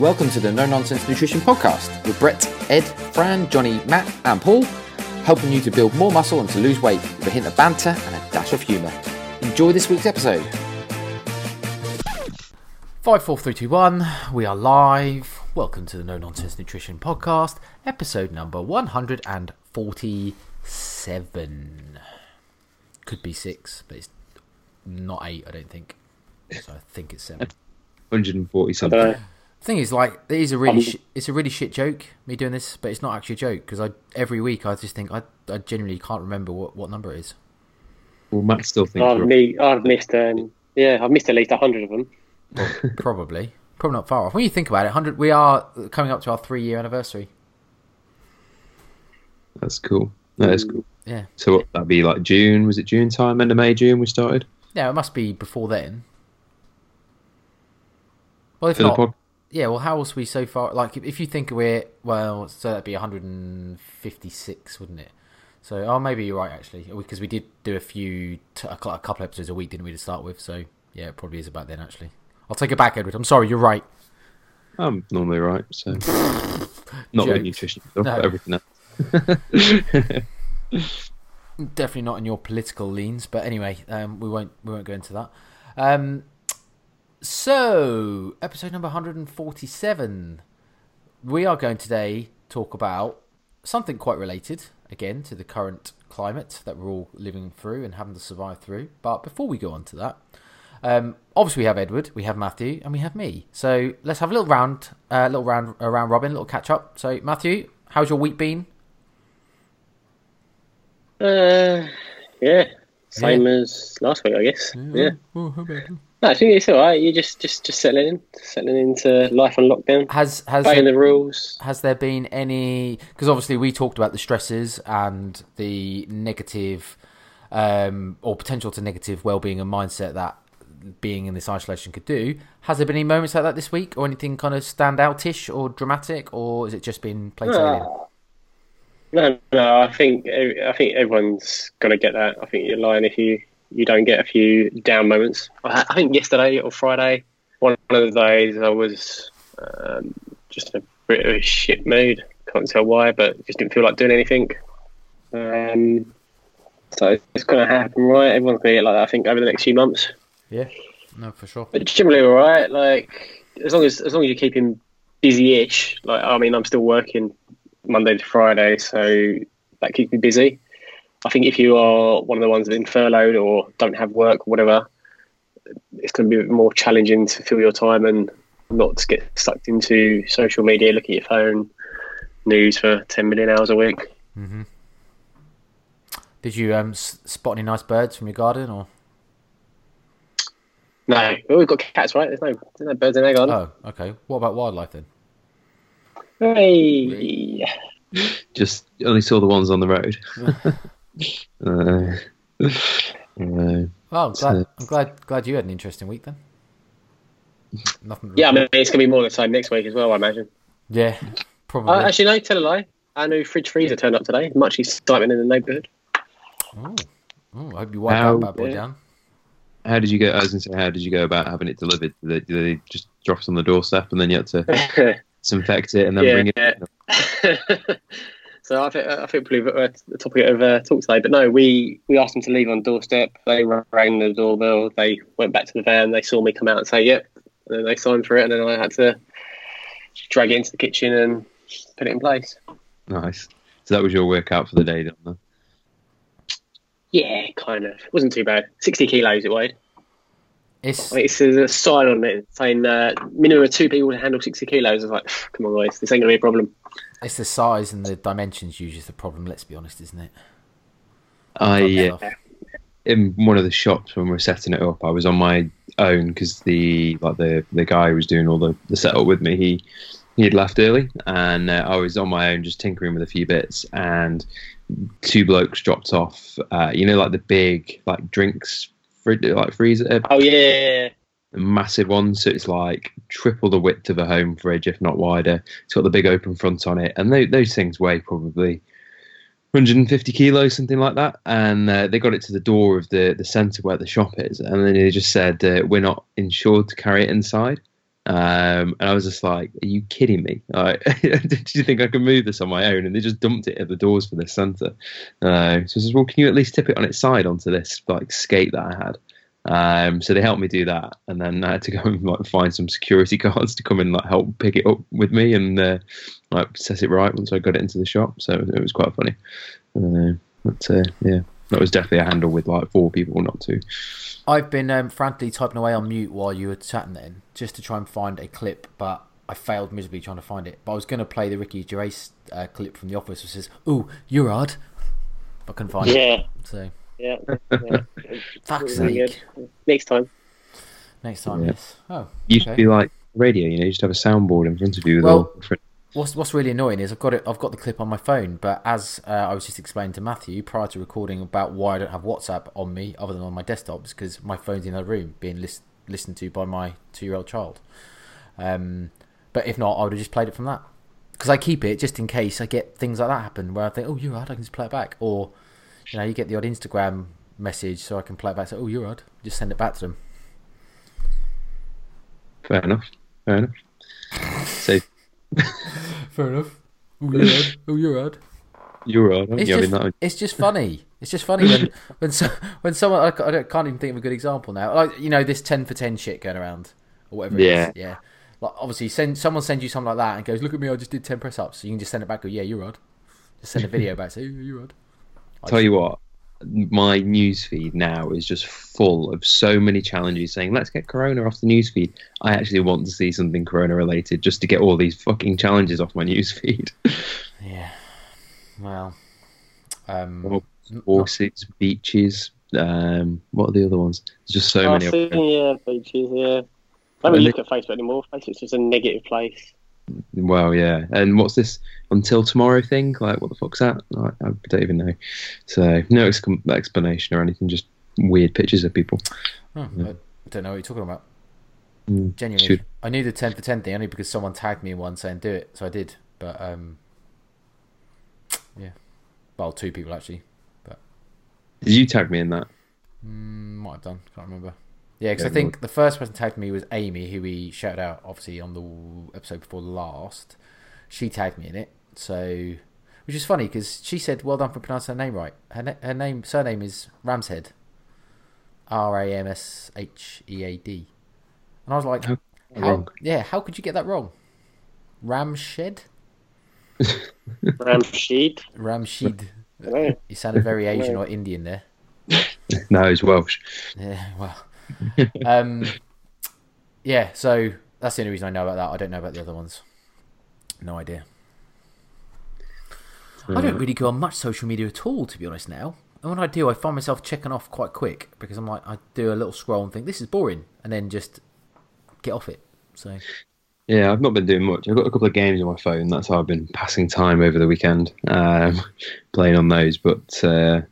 Welcome to the No Nonsense Nutrition Podcast with Brett, Ed, Fran, Johnny, Matt, and Paul, helping you to build more muscle and to lose weight with a hint of banter and a dash of humour. Enjoy this week's episode. Five, four, three, two, one. We are live. Welcome to the No Nonsense Nutrition Podcast, episode number one hundred and forty-seven. Could be six, but it's not eight. I don't think. So I think it's seven. 140 something. Don't thing is, like, it is a really, Um, sh- it's a really shit joke. Me doing this, but it's not actually a joke because I every week I just think I, I genuinely can't remember what, what number it is. Well, Matt still thinks I've, me, I've missed um, yeah, I've missed at least a hundred of them. Probably, probably not far off. When you think about it, hundred, we are coming up to our three year anniversary. that's cool. That is cool. Yeah, So what, that'd be like June? Was it June time? End of May, June we started yeah, it must be before then. Well, if for the not, pod. Yeah. Well, how else we so far? Like, if, you think we're well, so that'd be one hundred and fifty-six, wouldn't it? So, oh, maybe you're right actually, because we did do a few, t- a couple episodes a week, didn't we, to start with? So, yeah, it probably is about then actually. I'll take it back, Edward. I'm sorry, you're right. I'm normally right. So not with nutrition No. but everything else. Definitely not in your political leans, but anyway, um, we won't we won't go into that. Um, so, episode number 147. We are going today talk about something quite related again to the current climate that we're all living through and having to survive through. But before we go on to that, um, obviously we have Edward, we have Matthew, and we have me. So let's have a little round, uh, little round, a round robin, a little catch up. So Matthew, how's your week been? Uh, yeah, same as last week, I guess. Yeah, Oh, you? No, I think it's all right. You're just, just, just settling in, settling into life on lockdown, Has has obeying the rules. has there been any because obviously we talked about the stresses and the negative um, or potential to negative well-being and mindset that being in this isolation could do has there been any moments like that this week or anything kind of stand outish or dramatic or has it just been plain sailing No, no, I think, I think everyone's gonna get that. I think you're lying if you, you don't get a few down moments. I, I think yesterday or Friday, one of the days I was um, just in a bit of a shit mood. Can't tell why, but just didn't feel like doing anything. Um, so it's going to happen, right? Everyone's going to get like that. I think over the next few months, yeah no for sure but generally all right. Like as long as as long as you keep him busy-ish. Like I mean, I'm still working Monday to Friday, so that keeps me busy. I think if you are one of the ones that have been furloughed or don't have work or whatever, it's going to be more challenging to fill your time and not to get sucked into social media, looking at your phone, news for 10 million hours a week. did you um spot any nice birds from your garden or No, well, we've got cats, right? There's no, there's no birds in our garden. oh okay what about wildlife then Hey. Just only saw the ones on the road. uh, uh, well I'm glad I'm glad glad you had an interesting week then nothing Yeah, I mean, it's going to be more the same next week as well, I imagine. yeah probably Uh, actually, no, tell a lie. Our new fridge freezer turned up today. Much excitement in the neighbourhood. Oh, oh, I hope you wipe How- that bad boy Yeah. down. how did you go? I was going to say, how did you go about having it delivered? Did they, did they just drop it on the doorstep and then you had to disinfect it and then Yeah. bring it? so I think I think probably the topic of uh, talk today. But no, we we asked them to leave on doorstep. They rang the doorbell. They went back to the van. They saw me come out and say yep, and then they signed for it. And then I had to drag it into the kitchen and put it in place. Nice. So that was your workout for the day, then? Yeah, kind of. It wasn't too bad. Sixty kilos it weighed. It's I it's a sign on it saying uh, minimum of two people to handle 60 kilos. I was like, come on, guys, this ain't going to be a problem. it's the size and the dimensions usually is the problem. Let's be honest, isn't it? I Type uh, stuff. in one of the shops when we were setting it up, I was on my own because the like the the guy who was doing all the, the setup with me, he he had left early, and uh, I was on my own just tinkering with a few bits, and two blokes dropped off. Uh, you know, like the big like drinks, fri- like freezer, Oh, yeah. a massive one. So it's like triple the width of a home fridge, if not wider. It's got the big open front on it, and those, those things weigh probably 150 kilos, something like that. And uh, they got it to the door of the, the centre where the shop is, and then they just said, uh, "We're not insured to carry it inside." Um, and I was just like, "Are you kidding me? Like, did you think I could move this on my own?" And they just dumped it at the doors for this centre. Uh, so I said, "Well, can you at least tip it on its side onto this like skate that I had?" Um, so they helped me do that, and then I had to go and like find some security guards to come and like help pick it up with me and uh, like set it right once I got it into the shop. So it was quite funny. Uh, but uh, yeah, that was definitely a handle with like four people, not two. I've been um, frantically typing away on mute while you were chatting then, just to try and find a clip, but I failed miserably trying to find it. But I was going to play the Ricky Gervais uh, clip from The Office, which says, "Ooh, you're odd." I couldn't find it. Yeah, it. So yeah. yeah. fuck's Really sake. good. Next time. Next time, Yeah. yes. Oh, Used to okay. be like radio, you know, you just have a soundboard in front of you with Well- all different. What's What's really annoying is I've got it. I've got the clip on my phone, but as uh, I was just explaining to Matthew prior to recording about why I don't have WhatsApp on me other than on my desktops because my phone's in the room being lis- listened to by my two year old child. Um, but if not, I would have just played it from that because I keep it just in case I get things like that happen where I think, oh, you're right, I can just play it back, or you know, you get the odd Instagram message so I can play it back. So, oh, you're right, just send it back to them. Fair enough. Fair enough. So Fair enough. Oh, you're right. Oh, you're right. you're right, It's you? I just, mean, it's just funny. It's just funny when when so, when someone I, I can't even think of a good example now. Like you know this ten for ten shit going around or whatever. It Yeah. is. yeah. Like obviously, send someone sends you something like that and goes, "Look at me, I just did ten press ups." So you can just send it back. Go, "Yeah, you're odd." Just send a video back. Say, "You're odd." I tell just- you what, my news feed now is just full of so many challenges saying, let's get Corona off the news feed. I actually want to see something Corona related just to get all these fucking challenges off my news feed. Yeah. Well. Um. Well, n- Horses, beaches, um, what are the other ones? There's just so Oh, many. see, yeah, beaches, yeah. I don't And look at Facebook anymore. Facebook's just a negative place. Well, yeah. And what's this until tomorrow thing? Like, what the fuck's that? I, I don't even know. So, no ex- explanation or anything, just weird pictures of people. oh, I don't know what you're talking about. Mm, Genuinely, should- I knew the ten for ten thing only because someone tagged me in one saying do it, so I did. But um, yeah, well, two people actually. Did you tag me in that? Mm, might have done. Can't remember. Yeah, because Yeah, I think the first person tagged me was Amy, who we shouted out obviously on the episode before last. She tagged me in it, so which is funny because she said, "Well done for pronouncing her name right." Her na- her name surname is Ramshead, R A M S H E A D, and I was like, How- how, wrong. yeah, how could you get that wrong? Ramshed, Ramshed. Ramshed. I. You sounded very Asian or Indian there. No, he's Welsh. Yeah, well, um, yeah. So that's the only reason I know about that. I don't know about the other ones. No idea. I don't really go on much social media at all, to be honest. Now, and when I do, I find myself checking off quite quick because I'm like, I do a little scroll and think this is boring, and then just get off it. So Yeah, I've not been doing much. I've got a couple of games on my phone. That's how I've been passing time over the weekend, um, playing on those. But uh,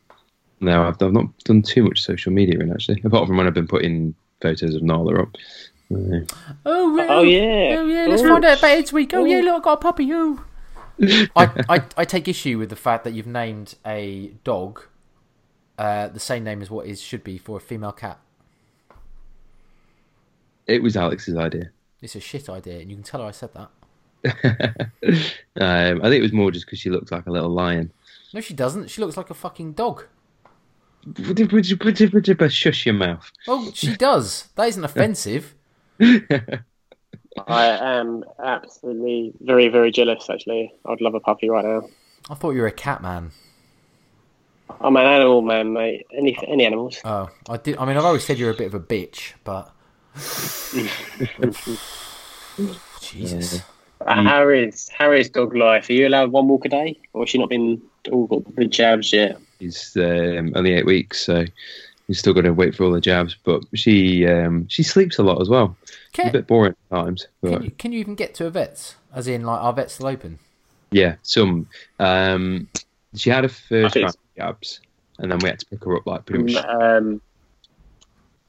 no, I've, I've not done too much social media in actually, apart from when I've been putting photos of Nala up. Uh, oh right, Oh, yeah. oh yeah. Let's Oh. find out about Ed's week. Oh yeah, look, I got a puppy. Oh. I, I I take issue with the fact that you've named a dog uh, the same name as what is should be for a female cat. it was Alex's idea. It's a shit idea, and you can tell her I said that. um, I think it was more just because she looked like a little lion. No, she doesn't. She looks like a fucking dog. Shush your mouth. Oh, she does. That isn't offensive. I am absolutely very, very jealous, actually. I'd love a puppy right now. I thought you were a cat man. I'm an animal man, mate. Any any animals. Oh, I did. I mean, I've always said you're a bit of a bitch, but Jesus. Uh, How is how is dog life? Are you allowed one walk a day, or has she not been all got the jabs yet? He's um, only eight weeks, so he's still got to wait for all the jabs. But she um, she sleeps a lot as well. It's a Can, bit boring at times, but can you can you even get to a vet's? As in, like, our vet's still open? yeah, some. Um, she had a first round of jabs, and then we had to pick her up like pretty much. Um,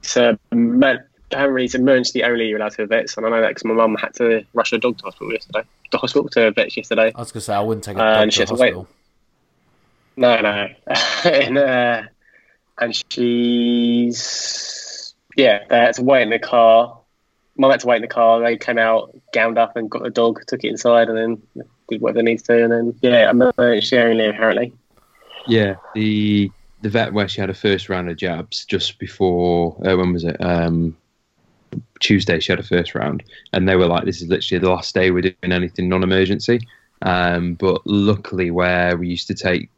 so ma- apparently it's emergency only you're allowed to vets, and I know that because my mum had to rush her dog to hospital yesterday. The hospital to a vets yesterday. I was gonna say I wouldn't take a Uh, dog and to she the wait. hospital. No, no, and, uh, and she's yeah, they had to wait in the car mum had to wait in the car. They came out, gowned up, and got the dog, took it inside, and then did whatever they needed to. And then yeah, I'm sharing there apparently. Yeah, the the vet where she had a first round of jabs just before uh, when was it? Um, Tuesday she had a first round, and they were like, "This is literally the last day we're doing anything non-emergency." Um, but luckily, where we used to take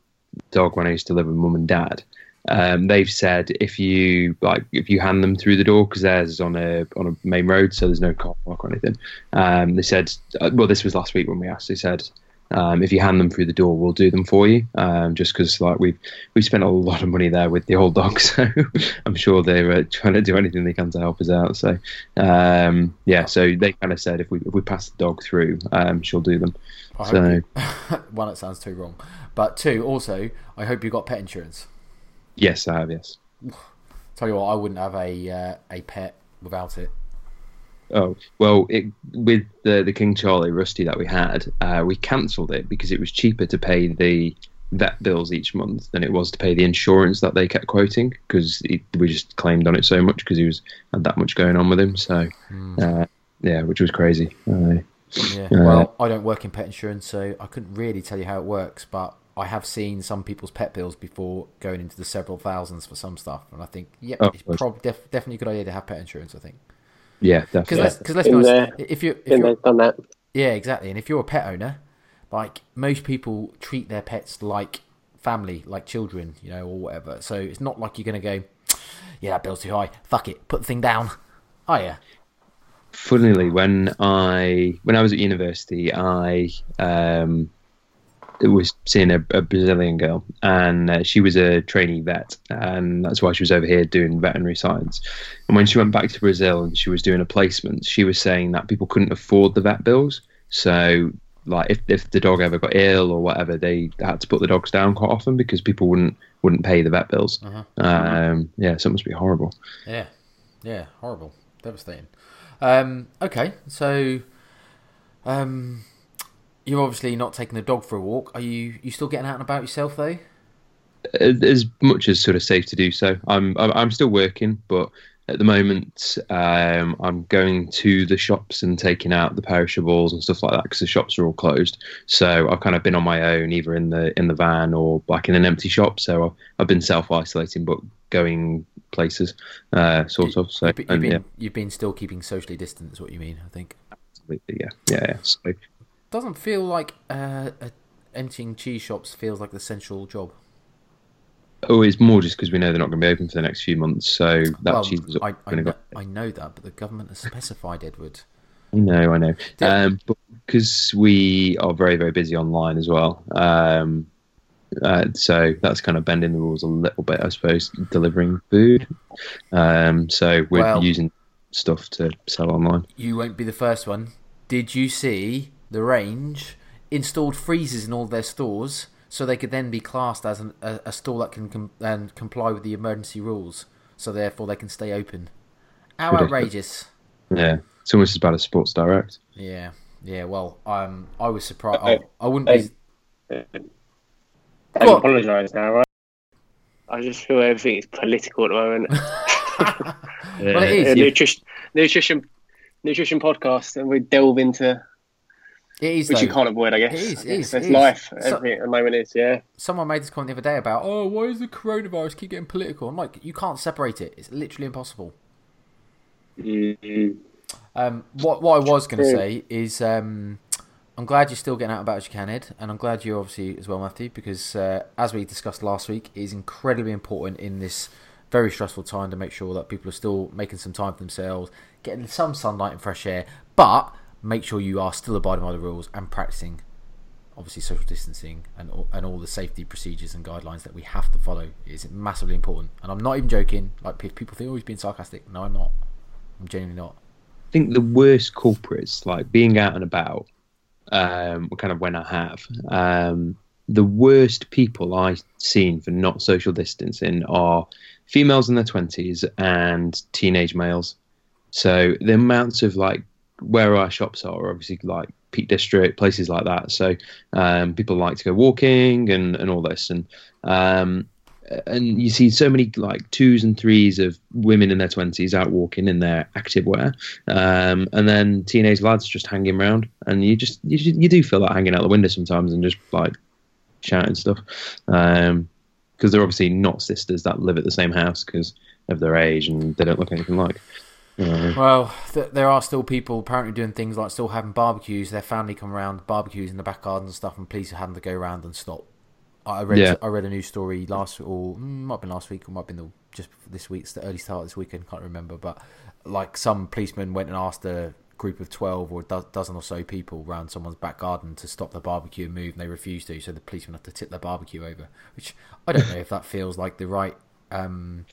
dog when I used to live with mum and dad, um, they've said if you like if you hand them through the door because theirs is on a on a main road, so there's no car park or anything. Um, they said, uh, well, this was last week when we asked. They said um, if you hand them through the door, we'll do them for you. Um, just because like we've we've spent a lot of money there with the old dog, so I'm sure they're uh, trying to do anything they can to help us out. So um, yeah, so they kind of said if we if we pass the dog through, um, she'll do them. I So- hope you- one, it sounds too wrong, but two, also, I hope you got pet insurance. Yes, I have. Yes. Tell you what, I wouldn't have a uh, a pet without it. Oh well, it, with the the King Charlie Rusty that we had, uh, we cancelled it because it was cheaper to pay the vet bills each month than it was to pay the insurance that they kept quoting because we just claimed on it so much because he was had that much going on with him. So uh, yeah, which was crazy. Uh, Yeah. Uh, well, I don't work in pet insurance, so I couldn't really tell you how it works, but I have seen some people's pet bills before going into the several thousands for some stuff, and I think, yep, Oh, it's right. prob- def- definitely a good idea to have pet insurance. I think yeah, because definitely. let's because let's be honest, there. if you if you're, done that. yeah, exactly, and if you're a pet owner, like most people treat their pets like family, like children, you know, or whatever. So it's not like you're going to go, yeah, that bill's too high. Fuck it, put the thing down. Oh yeah, funnily when i when i was at university i um was seeing a, a brazilian girl and uh, she was a trainee vet and that's why she was over here doing veterinary science. And when she went back to brazil and she was doing a placement she was saying that people couldn't afford the vet bills. So like if, if the dog ever got ill or whatever they had to put the dogs down quite often because people wouldn't wouldn't pay the vet bills. Um yeah so it must be horrible. Yeah, yeah, horrible, devastating. Um, okay, so um, you're obviously not taking the dog for a walk. Are you? You still getting out and about yourself though? as much as sort of safe to do so. I'm I'm still working, but at the moment um, I'm going to the shops and taking out the perishables and stuff like that because the shops are all closed. So I've kind of been on my own, either in the in the van or like in an empty shop. So I've, I've been self isolating, but going places, uh, sort of. So You've been, you've, and, been, yeah, you've been still keeping socially distant, is what you mean? I think absolutely, yeah, yeah, yeah. So, doesn't feel like uh, uh, emptying cheese shops feels like the central job. oh, it's more just because we know they're not going to be open for the next few months. So that well, cheese is I, I, know, go. I know that, but the government has specified Edward. I know, I know. Um, because we are very, very busy online as well, um, uh, so that's kind of bending the rules a little bit, I suppose, delivering food. Um, so we're Well- using stuff to sell online. You won't be the first one. Did you see the range installed freezers in all their stores so they could then be classed as an, a, a store that can com- and comply with the emergency rules, so therefore they can stay open? How outrageous! Yeah, it's almost as bad as Sports Direct. Yeah, yeah. Well, um, I was surprised. I, I wouldn't be. I apologise now, right? I just feel everything is political at the moment. Well, it is. A nutrition, nutrition, nutrition podcast, and we delve into It is. which though. you can't avoid, I guess. It is, it is, That's it is. life. So- at the moment is, yeah. Someone made this comment the other day about, oh, why is the coronavirus keep getting political? I'm like, you can't separate it. It's literally impossible. mm Um, what what I was going to say is, um, I'm glad you're still getting out about as you can, Ed, and I'm glad you're obviously as well, Matthew, because uh, as we discussed last week, it is incredibly important in this very stressful time to make sure that people are still making some time for themselves, getting some sunlight and fresh air, but make sure you are still abiding by the rules and practicing, obviously, social distancing and all, and all the safety procedures and guidelines that we have to follow. is massively important, and I'm not even joking. Like pe- people think, oh, he's being sarcastic. No, I'm not. I'm genuinely not. I think the worst culprits, like being out and about, um, kind of when I have, um, the worst people I've seen for not social distancing are females in their twenties and teenage males. So the amounts of like where our shops are, obviously like Peak District, places like that. So um, people like to go walking and, and all this, and um, and you see so many like twos and threes of women in their twenties out walking in their active wear, um, and then teenage lads just hanging around, and you just you, you do feel like hanging out the window sometimes and just like shouting stuff, because um, they're obviously not sisters that live at the same house because of their age and they don't look anything like. Uh, well, th- there are still people apparently doing things like still having barbecues. Their family come around, barbecues in the back garden and stuff, and police are having to go around and stop I read yeah. I read a news story last or mm, might have been last week or might have been the, just this week's the early start of this weekend can't remember but like some policemen went and asked a group of 12 or a dozen or so people around someone's back garden to stop the barbecue and move and they refused to so the policemen had to tip their barbecue over which I don't know if that feels like the right um,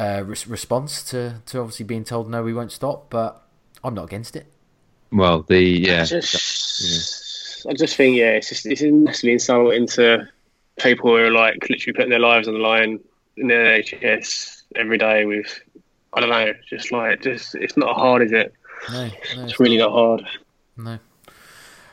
uh, re- response to, to obviously being told no we won't stop but I'm not against it well the yeah, just, yeah I just think yeah, it's just it's massively insulting to people who are like literally putting their lives on the line in the NHS every day with I don't know, just like just it's not hard, is it? No, no it's, it's really not hard. No.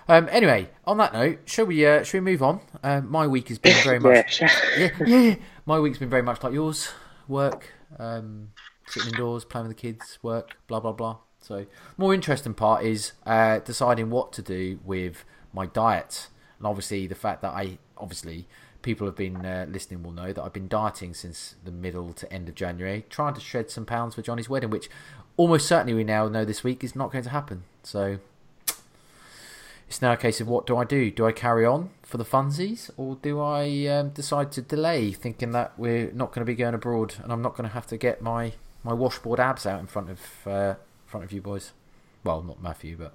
Um, anyway, on that note, shall we? Uh, shall we move on? Uh, my week has been very much. yeah, yeah, yeah, My week's been very much like yours. Work, um, sitting indoors, playing with the kids, work, blah blah blah. So, more interesting part is uh, deciding what to do with my diet, and obviously the fact that I obviously people have been uh, listening will know that I've been dieting since the middle to end of January, trying to shred some pounds for Johnny's wedding, which almost certainly we now know this week is not going to happen. So it's now a case of what do I do? Do I carry on for the funsies, or do I um, decide to delay, thinking that we're not going to be going abroad and I'm not going to have to get my my washboard abs out in front of uh, front of you boys? Well, not Matthew, but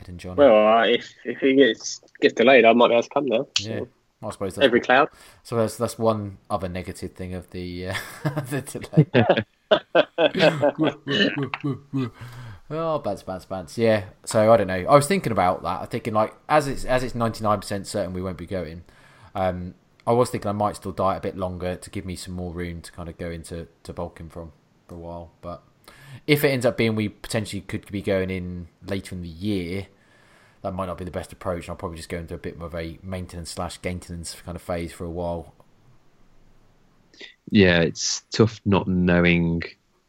Ed and John. Well, uh, if if it gets gets delayed, I might be able to come now. So. Yeah. I suppose that's every cloud. So that's that's one other negative thing of the uh, the delay. oh, bats, bats, bats. Yeah. So I don't know. I was thinking about that. I'm thinking like as it's as it's ninety nine percent certain we won't be going. Um, I was thinking I might still diet a bit longer to give me some more room to kind of go into to bulking from for a while. But if it ends up being we potentially could be going in later in the year, that might not be the best approach. And I'll probably just go into a bit more of a maintenance slash maintenance kind of phase for a while. Yeah, it's tough not knowing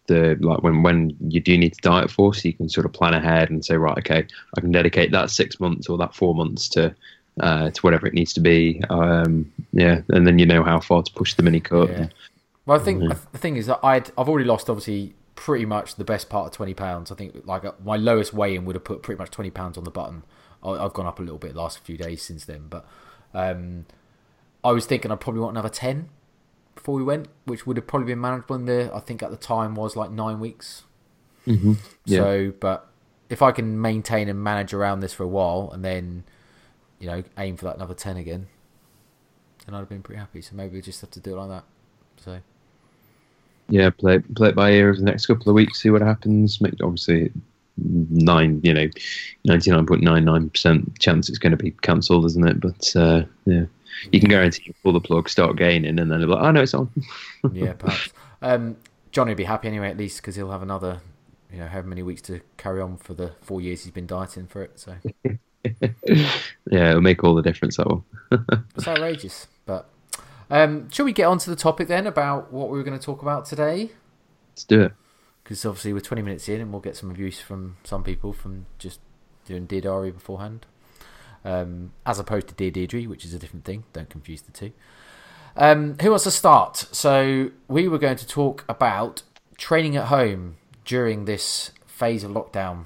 the like when when you do need to diet for, so you can sort of plan ahead and say, right, okay, I can dedicate that six months or that four months to uh, to whatever it needs to be. Um, yeah, and then you know how far to push the mini cut. Yeah. Well, I think the thing is that I'd I've already lost obviously pretty much the best part of twenty pounds. I think like uh, my lowest weigh in would have put pretty much twenty pounds on the button. I've gone up a little bit last few days since then, but um, I was thinking I'd probably want another ten before we went, which would have probably been manageable. In the I think at the time was like nine weeks. Mm-hmm. Yeah. So, but if I can maintain and manage around this for a while, and then you know aim for that another ten again, then I'd have been pretty happy. So maybe we just have to do it like that. So yeah, play play it by ear over the next couple of weeks, see what happens. Make obviously nine, you know, ninety nine point nine nine percent chance it's going to be cancelled, isn't it? But uh, yeah, you can guarantee you pull the plug, start gaining, and then they're like, oh no, it's on. yeah, perhaps. Um, Johnny will be happy anyway, at least because he'll have another, you know, however many weeks to carry on for the four years he's been dieting for it. So. yeah, it'll make all the difference. That will. it's outrageous, but um, shall we get on to the topic then about what we were going to talk about today? Let's do it. Because obviously we're 20 minutes in and we'll get some abuse from some people from just doing Diary beforehand. Um, as opposed to Dear Deirdre, which is a different thing. Don't confuse the two. Um, who wants to start? So we were going to talk about training at home during this phase of lockdown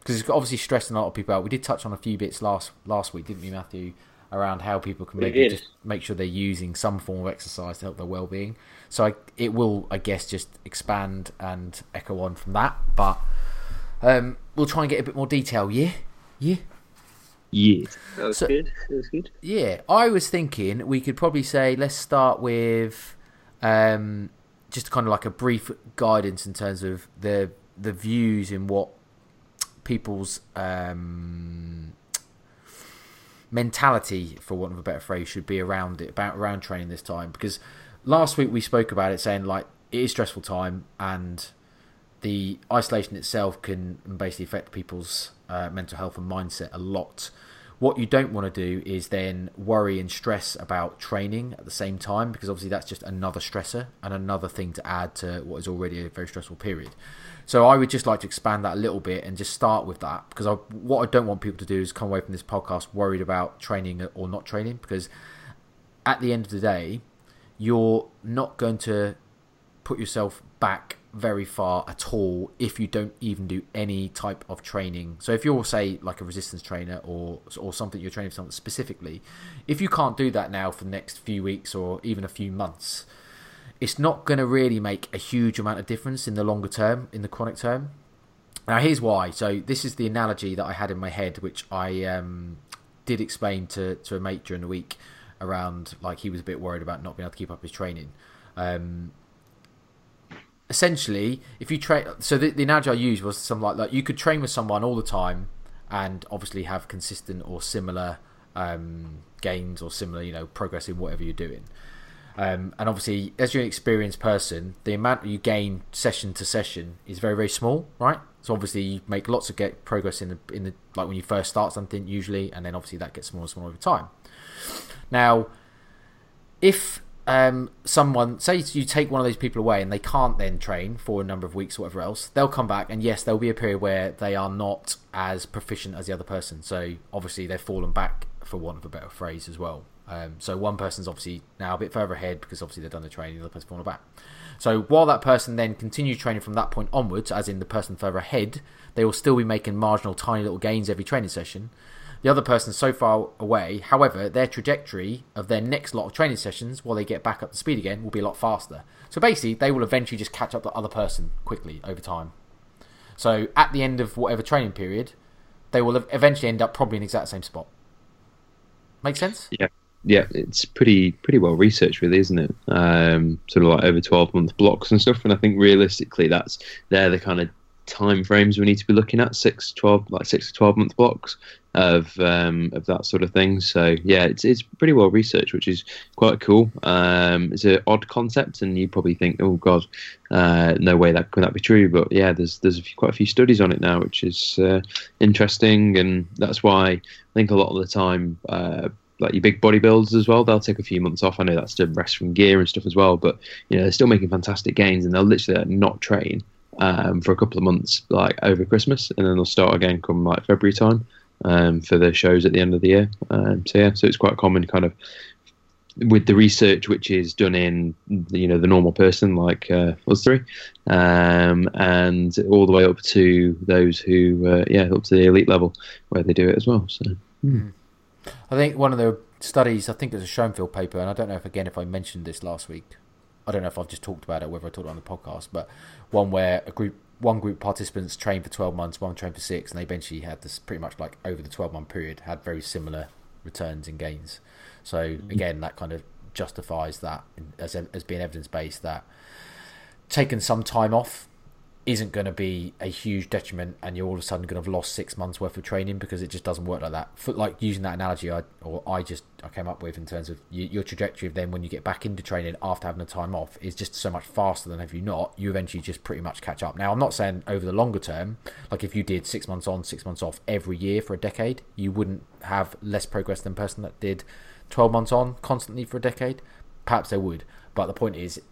because it's obviously stressing a lot of people out. We did touch on a few bits last last week, didn't we, Matthew? around how people can maybe just make sure they're using some form of exercise to help their well-being. So I, it will, I guess, just expand and echo on from that. But um, we'll try and get a bit more detail. Yeah, yeah, yeah. That was so, good. That was good. Yeah, I was thinking we could probably say let's start with um, just kind of like a brief guidance in terms of the the views in what people's um, mentality, for want of a better phrase, should be around it, about around training this time. Because last week we spoke about it, saying like it is stressful time, and the isolation itself can basically affect people's uh, mental health and mindset a lot. What you don't want to do is then worry and stress about training at the same time because obviously that's just another stressor and another thing to add to what is already a very stressful period. So I would just like to expand that a little bit and just start with that because I, what I don't want people to do is come away from this podcast worried about training or not training because at the end of the day, you're not going to put yourself back very far at all if you don't even do any type of training. So if you're say like a resistance trainer or or something you're training something specifically, if you can't do that now for the next few weeks or even a few months, it's not going to really make a huge amount of difference in the longer term, in the chronic term. Now here's why. So this is the analogy that I had in my head, which I um, did explain to to a mate during the week around like he was a bit worried about not being able to keep up his training. Um, essentially, if you train, so the, the analogy I used was something like like you could train with someone all the time, and obviously have consistent or similar um, gains or similar, you know, progress in whatever you're doing. Um, and obviously, as you're an experienced person, the amount you gain session to session is very, very small, right? So obviously, you make lots of get progress in the in the like when you first start something usually, and then obviously that gets smaller and smaller over time. Now, if um, someone say you take one of those people away and they can't then train for a number of weeks or whatever else, they'll come back and yes, there'll be a period where they are not as proficient as the other person. So obviously they've fallen back for want of a better phrase as well. Um, so one person's obviously now a bit further ahead because obviously they've done the training, the other person's fallen back. So while that person then continues training from that point onwards, as in the person further ahead, they will still be making marginal, tiny little gains every training session the other person's so far away. However, their trajectory of their next lot of training sessions, while they get back up to speed again, will be a lot faster. So basically, they will eventually just catch up the other person quickly over time. So at the end of whatever training period, they will eventually end up probably in the exact same spot. Make sense? Yeah. Yeah, it's pretty pretty well researched, really, isn't it? Um, sort of like over twelve month blocks and stuff. And I think realistically, that's they're the kind of time frames we need to be looking at six, 12, like six to twelve month blocks of um, of that sort of thing. So yeah, it's it's pretty well researched, which is quite cool. Um, it's an odd concept, and you probably think, oh god, uh, no way that could that be true. But yeah, there's there's quite a few studies on it now, which is uh, interesting, and that's why I think a lot of the time. Uh, like your big bodybuilders as well, they'll take a few months off. I know that's to rest from gear and stuff as well, but you know they're still making fantastic gains, and they'll literally not train um, for a couple of months, like over Christmas, and then they'll start again come like February time um, for the shows at the end of the year. Um, so yeah, so it's quite common, kind of with the research which is done in you know the normal person like uh, us three, um, and all the way up to those who uh, yeah up to the elite level where they do it as well. So. Hmm. I think one of the studies, I think it was a Schoenfeld paper, and I don't know if again if I mentioned this last week. I don't know if I've just talked about it, whether I talked on the podcast, but one where a group, one group participants trained for 12 months, one trained for six, and they eventually had this pretty much like over the 12 month period had very similar returns and gains. So mm-hmm. again, that kind of justifies that as as being evidence based that taking some time off isn't going to be a huge detriment and you're all of a sudden going to have lost six months worth of training because it just doesn't work like that. For, like using that analogy, I or I just I came up with in terms of you, your trajectory of then when you get back into training after having a time off is just so much faster than if you not, you eventually just pretty much catch up. Now I'm not saying over the longer term, like if you did six months on, six months off every year for a decade, you wouldn't have less progress than a person that did 12 months on constantly for a decade. Perhaps they would, but the point is,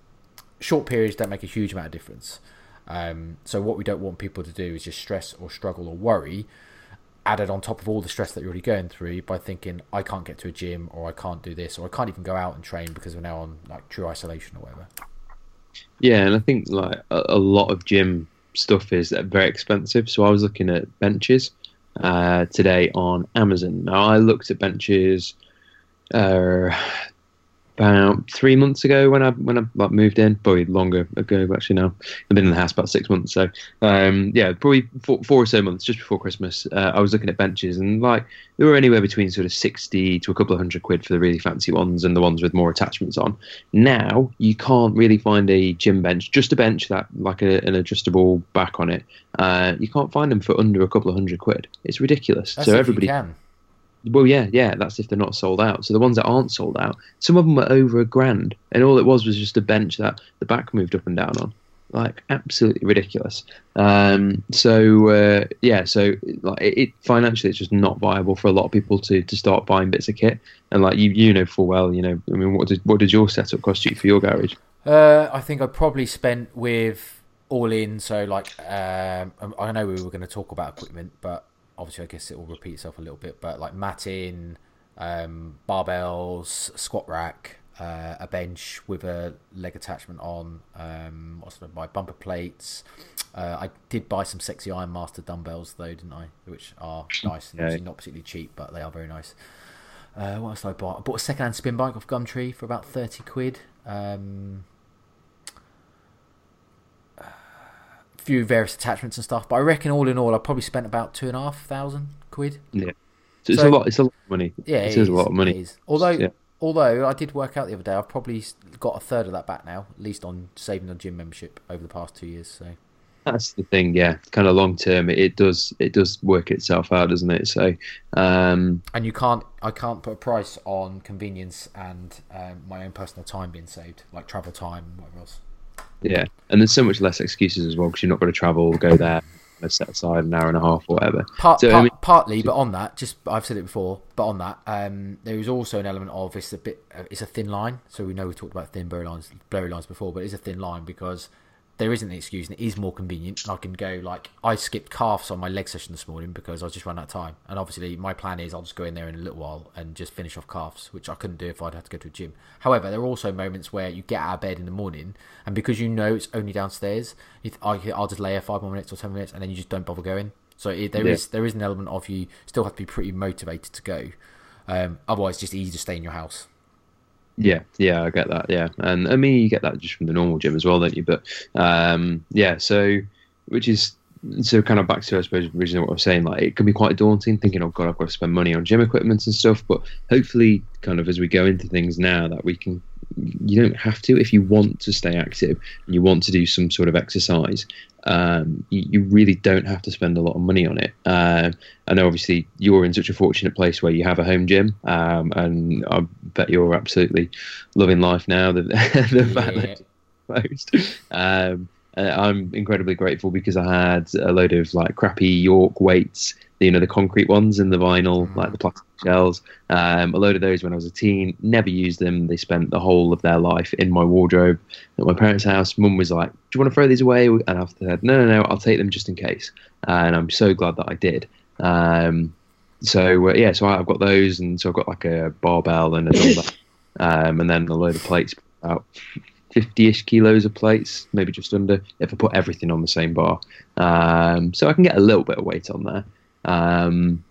short periods don't make a huge amount of difference. Um, so what we don't want people to do is just stress or struggle or worry added on top of all the stress that you're already going through by thinking I can't get to a gym or I can't do this or I can't even go out and train because we're now on like true isolation or whatever. Yeah, and I think like a, a lot of gym stuff is very expensive. So I was looking at benches uh, today on Amazon. Now I looked at benches uh, about three months ago when I when I like, moved in, probably longer ago actually now. I've been in the house about six months, so um, yeah, probably four, four, or so months just before Christmas. Uh, I was looking at benches and like they were anywhere between sort of sixty to a couple of hundred quid for the really fancy ones and the ones with more attachments on. Now you can't really find a gym bench, just a bench that like a, an adjustable back on it. Uh, you can't find them for under a couple of hundred quid. It's ridiculous. That's so everybody can. Well, yeah, yeah, that's if they're not sold out. So the ones that aren't sold out, some of them were over a grand, and all it was was just a bench that the back moved up and down on. like absolutely ridiculous. Um, so uh, yeah, so like it, it, financially, it's just not viable for a lot of people to, to start buying bits of kit. And like you, you know full well, you know, I mean, what did what did your setup cost you for your garage? Uh, I think I probably spent with all in. So like, um, I know we were going to talk about equipment, but obviously, I guess it will repeat itself a little bit. But like matting, um, barbells, squat rack, uh, a bench with a leg attachment on. Um, what's the my bumper plates. Uh, I did buy some sexy Iron Master dumbbells though, didn't I? Which are nice and yeah. not particularly cheap, but they are very nice. Uh, what else did I buy? I bought a second-hand spin bike off Gumtree for about thirty quid. Um, few various attachments and stuff, but I reckon all in all, I probably spent about two and a half thousand quid. Yeah, so it's so, a lot. It's a lot of money. Yeah, it, it is, a lot of money. Although yeah. Although I did work out the other day, I've probably got a third of that back now, at least on saving on gym membership over the past two years. So that's the thing, yeah. Kind of long term, it, it, does it does work itself out, doesn't it? So, um, and you can't, I can't put a price on convenience and um, my own personal time being saved, like travel time, whatever else. Yeah, and there's so much less excuses as well because you're not going to travel, go there, set aside an hour and a half or whatever. Part, so, part, I mean, partly, but on that, just I've said it before, but on that, um, there is also an element of it's a bit, uh, it's a thin line. So we know we talked about thin blurry lines, blurry lines before, but it's a thin line because there isn't an excuse and it is more convenient and I can go like I skipped calves on my leg session this morning because I was just running out of time. And obviously my plan is I'll just go in there in a little while and just finish off calves which I couldn't do if I'd had to go to a gym. However there are also moments where you get out of bed in the morning and because you know it's only downstairs I'll just lay here five more minutes or ten minutes and then you just don't bother going. So it, there yeah. is, there is an element of you still have to be pretty motivated to go. Um, otherwise it's just easy to stay in your house yeah, yeah, I get that. Yeah, and I mean, you get that just from the normal gym as well, don't you? But um, yeah, so which is so kind of back to I suppose originally what I was saying. Like it can be quite daunting thinking, oh god, I've got to spend money on gym equipment and stuff. But hopefully, kind of as we go into things now, that we can you don't have to if you want to stay active and you want to do some sort of exercise. Um, you, you, really don't have to spend a lot of money on it. Uh, I know, obviously, you're in such a fortunate place where you have a home gym, um, and I bet you're absolutely loving life now. The, the yeah. closed. Um, I'm incredibly grateful because I had a load of like crappy York weights you know the concrete ones and the vinyl, mm. like the plastic shells. Um, a load of those when I was a teen. Never used them. They spent the whole of their life in my wardrobe at my parents' house. Mum was like, "Do you want to throw these away?" And I said, "No, no, no. I'll take them just in case." and I'm so glad that I did. Um, so uh, yeah, so I've got those, and so I've got like a barbell and a dumbbell, um, and then a load of plates, about 50-ish kilos of plates, maybe just under, if I put everything on the same bar. Um, so I can get a little bit of weight on there. Um,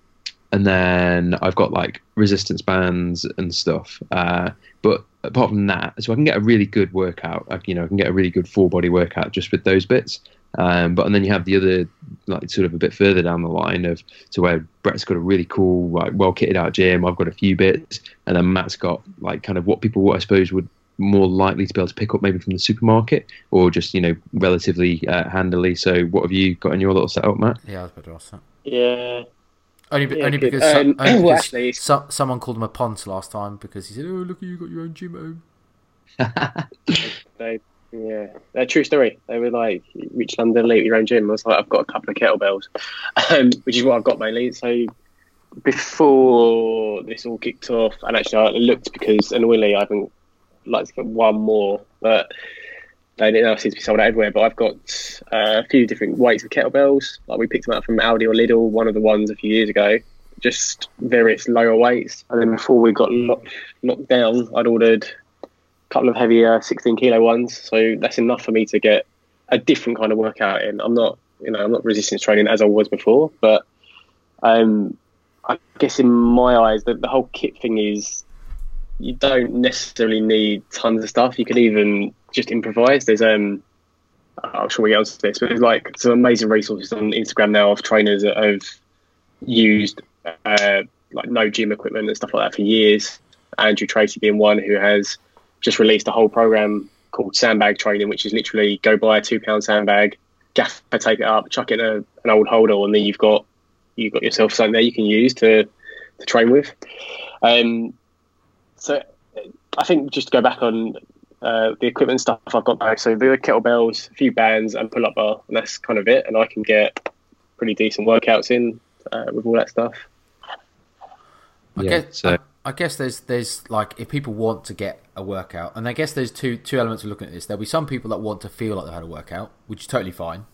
and then I've got like resistance bands and stuff. Uh, but apart from that, so I can get a really good workout. I, you know, I can get a really good full body workout just with those bits. Um, but and then you have the other, like sort of a bit further down the line of to where Brett's got a really cool, like well kitted out gym. I've got a few bits, and then Matt's got like kind of what people, I suppose, would more likely to be able to pick up maybe from the supermarket or just you know relatively uh, handily. So, what have you got in your little setup, Matt? Yeah, I was about to ask that. Yeah. Only, yeah, only because, um, only well, actually, so, someone called him a ponce last time because he said, "Oh, look, you got your own gym at home." they, yeah, they're true story. They were like, "Reach London, leave your own gym." I was like, "I've got a couple of kettlebells," um, which is what I've got mainly. So before this all kicked off, and actually I looked because annoyingly I haven't like to get one more, but they now seem to be sold out everywhere. But I've got uh, a few different weights of kettlebells. Like we picked them up from Aldi or Lidl, one of the ones a few years ago. Just various lower weights. And then before we got locked, locked down, I'd ordered a couple of heavier 16 kilo ones. So that's enough for me to get a different kind of workout in. I'm not, you know, I'm not resistance training as I was before, but um, I guess in my eyes, the, the whole kit thing is you don't necessarily need tons of stuff. You can even just improvise. There's um, I'm sure we get onto this, but there's like some amazing resources on Instagram now of trainers that have used uh, like no gym equipment and stuff like that for years. Andrew Tracy being one who has just released a whole program called Sandbag Training, which is literally go buy a two pound sandbag, gaffer tape it up, chuck it in a, an old holder, and then you've got you've got yourself something there you can use to to train with. Um, so I think just to go back on Uh, the equipment stuff I've got back, so the kettlebells, a few bands, and pull up bar, and that's kind of it. And I can get pretty decent workouts in uh, with all that stuff. I Yeah, guess so- I, I guess there's there's like if people want to get a workout, and I guess there's two two elements of looking at this. There'll be some people that want to feel like they've had a workout, which is totally fine,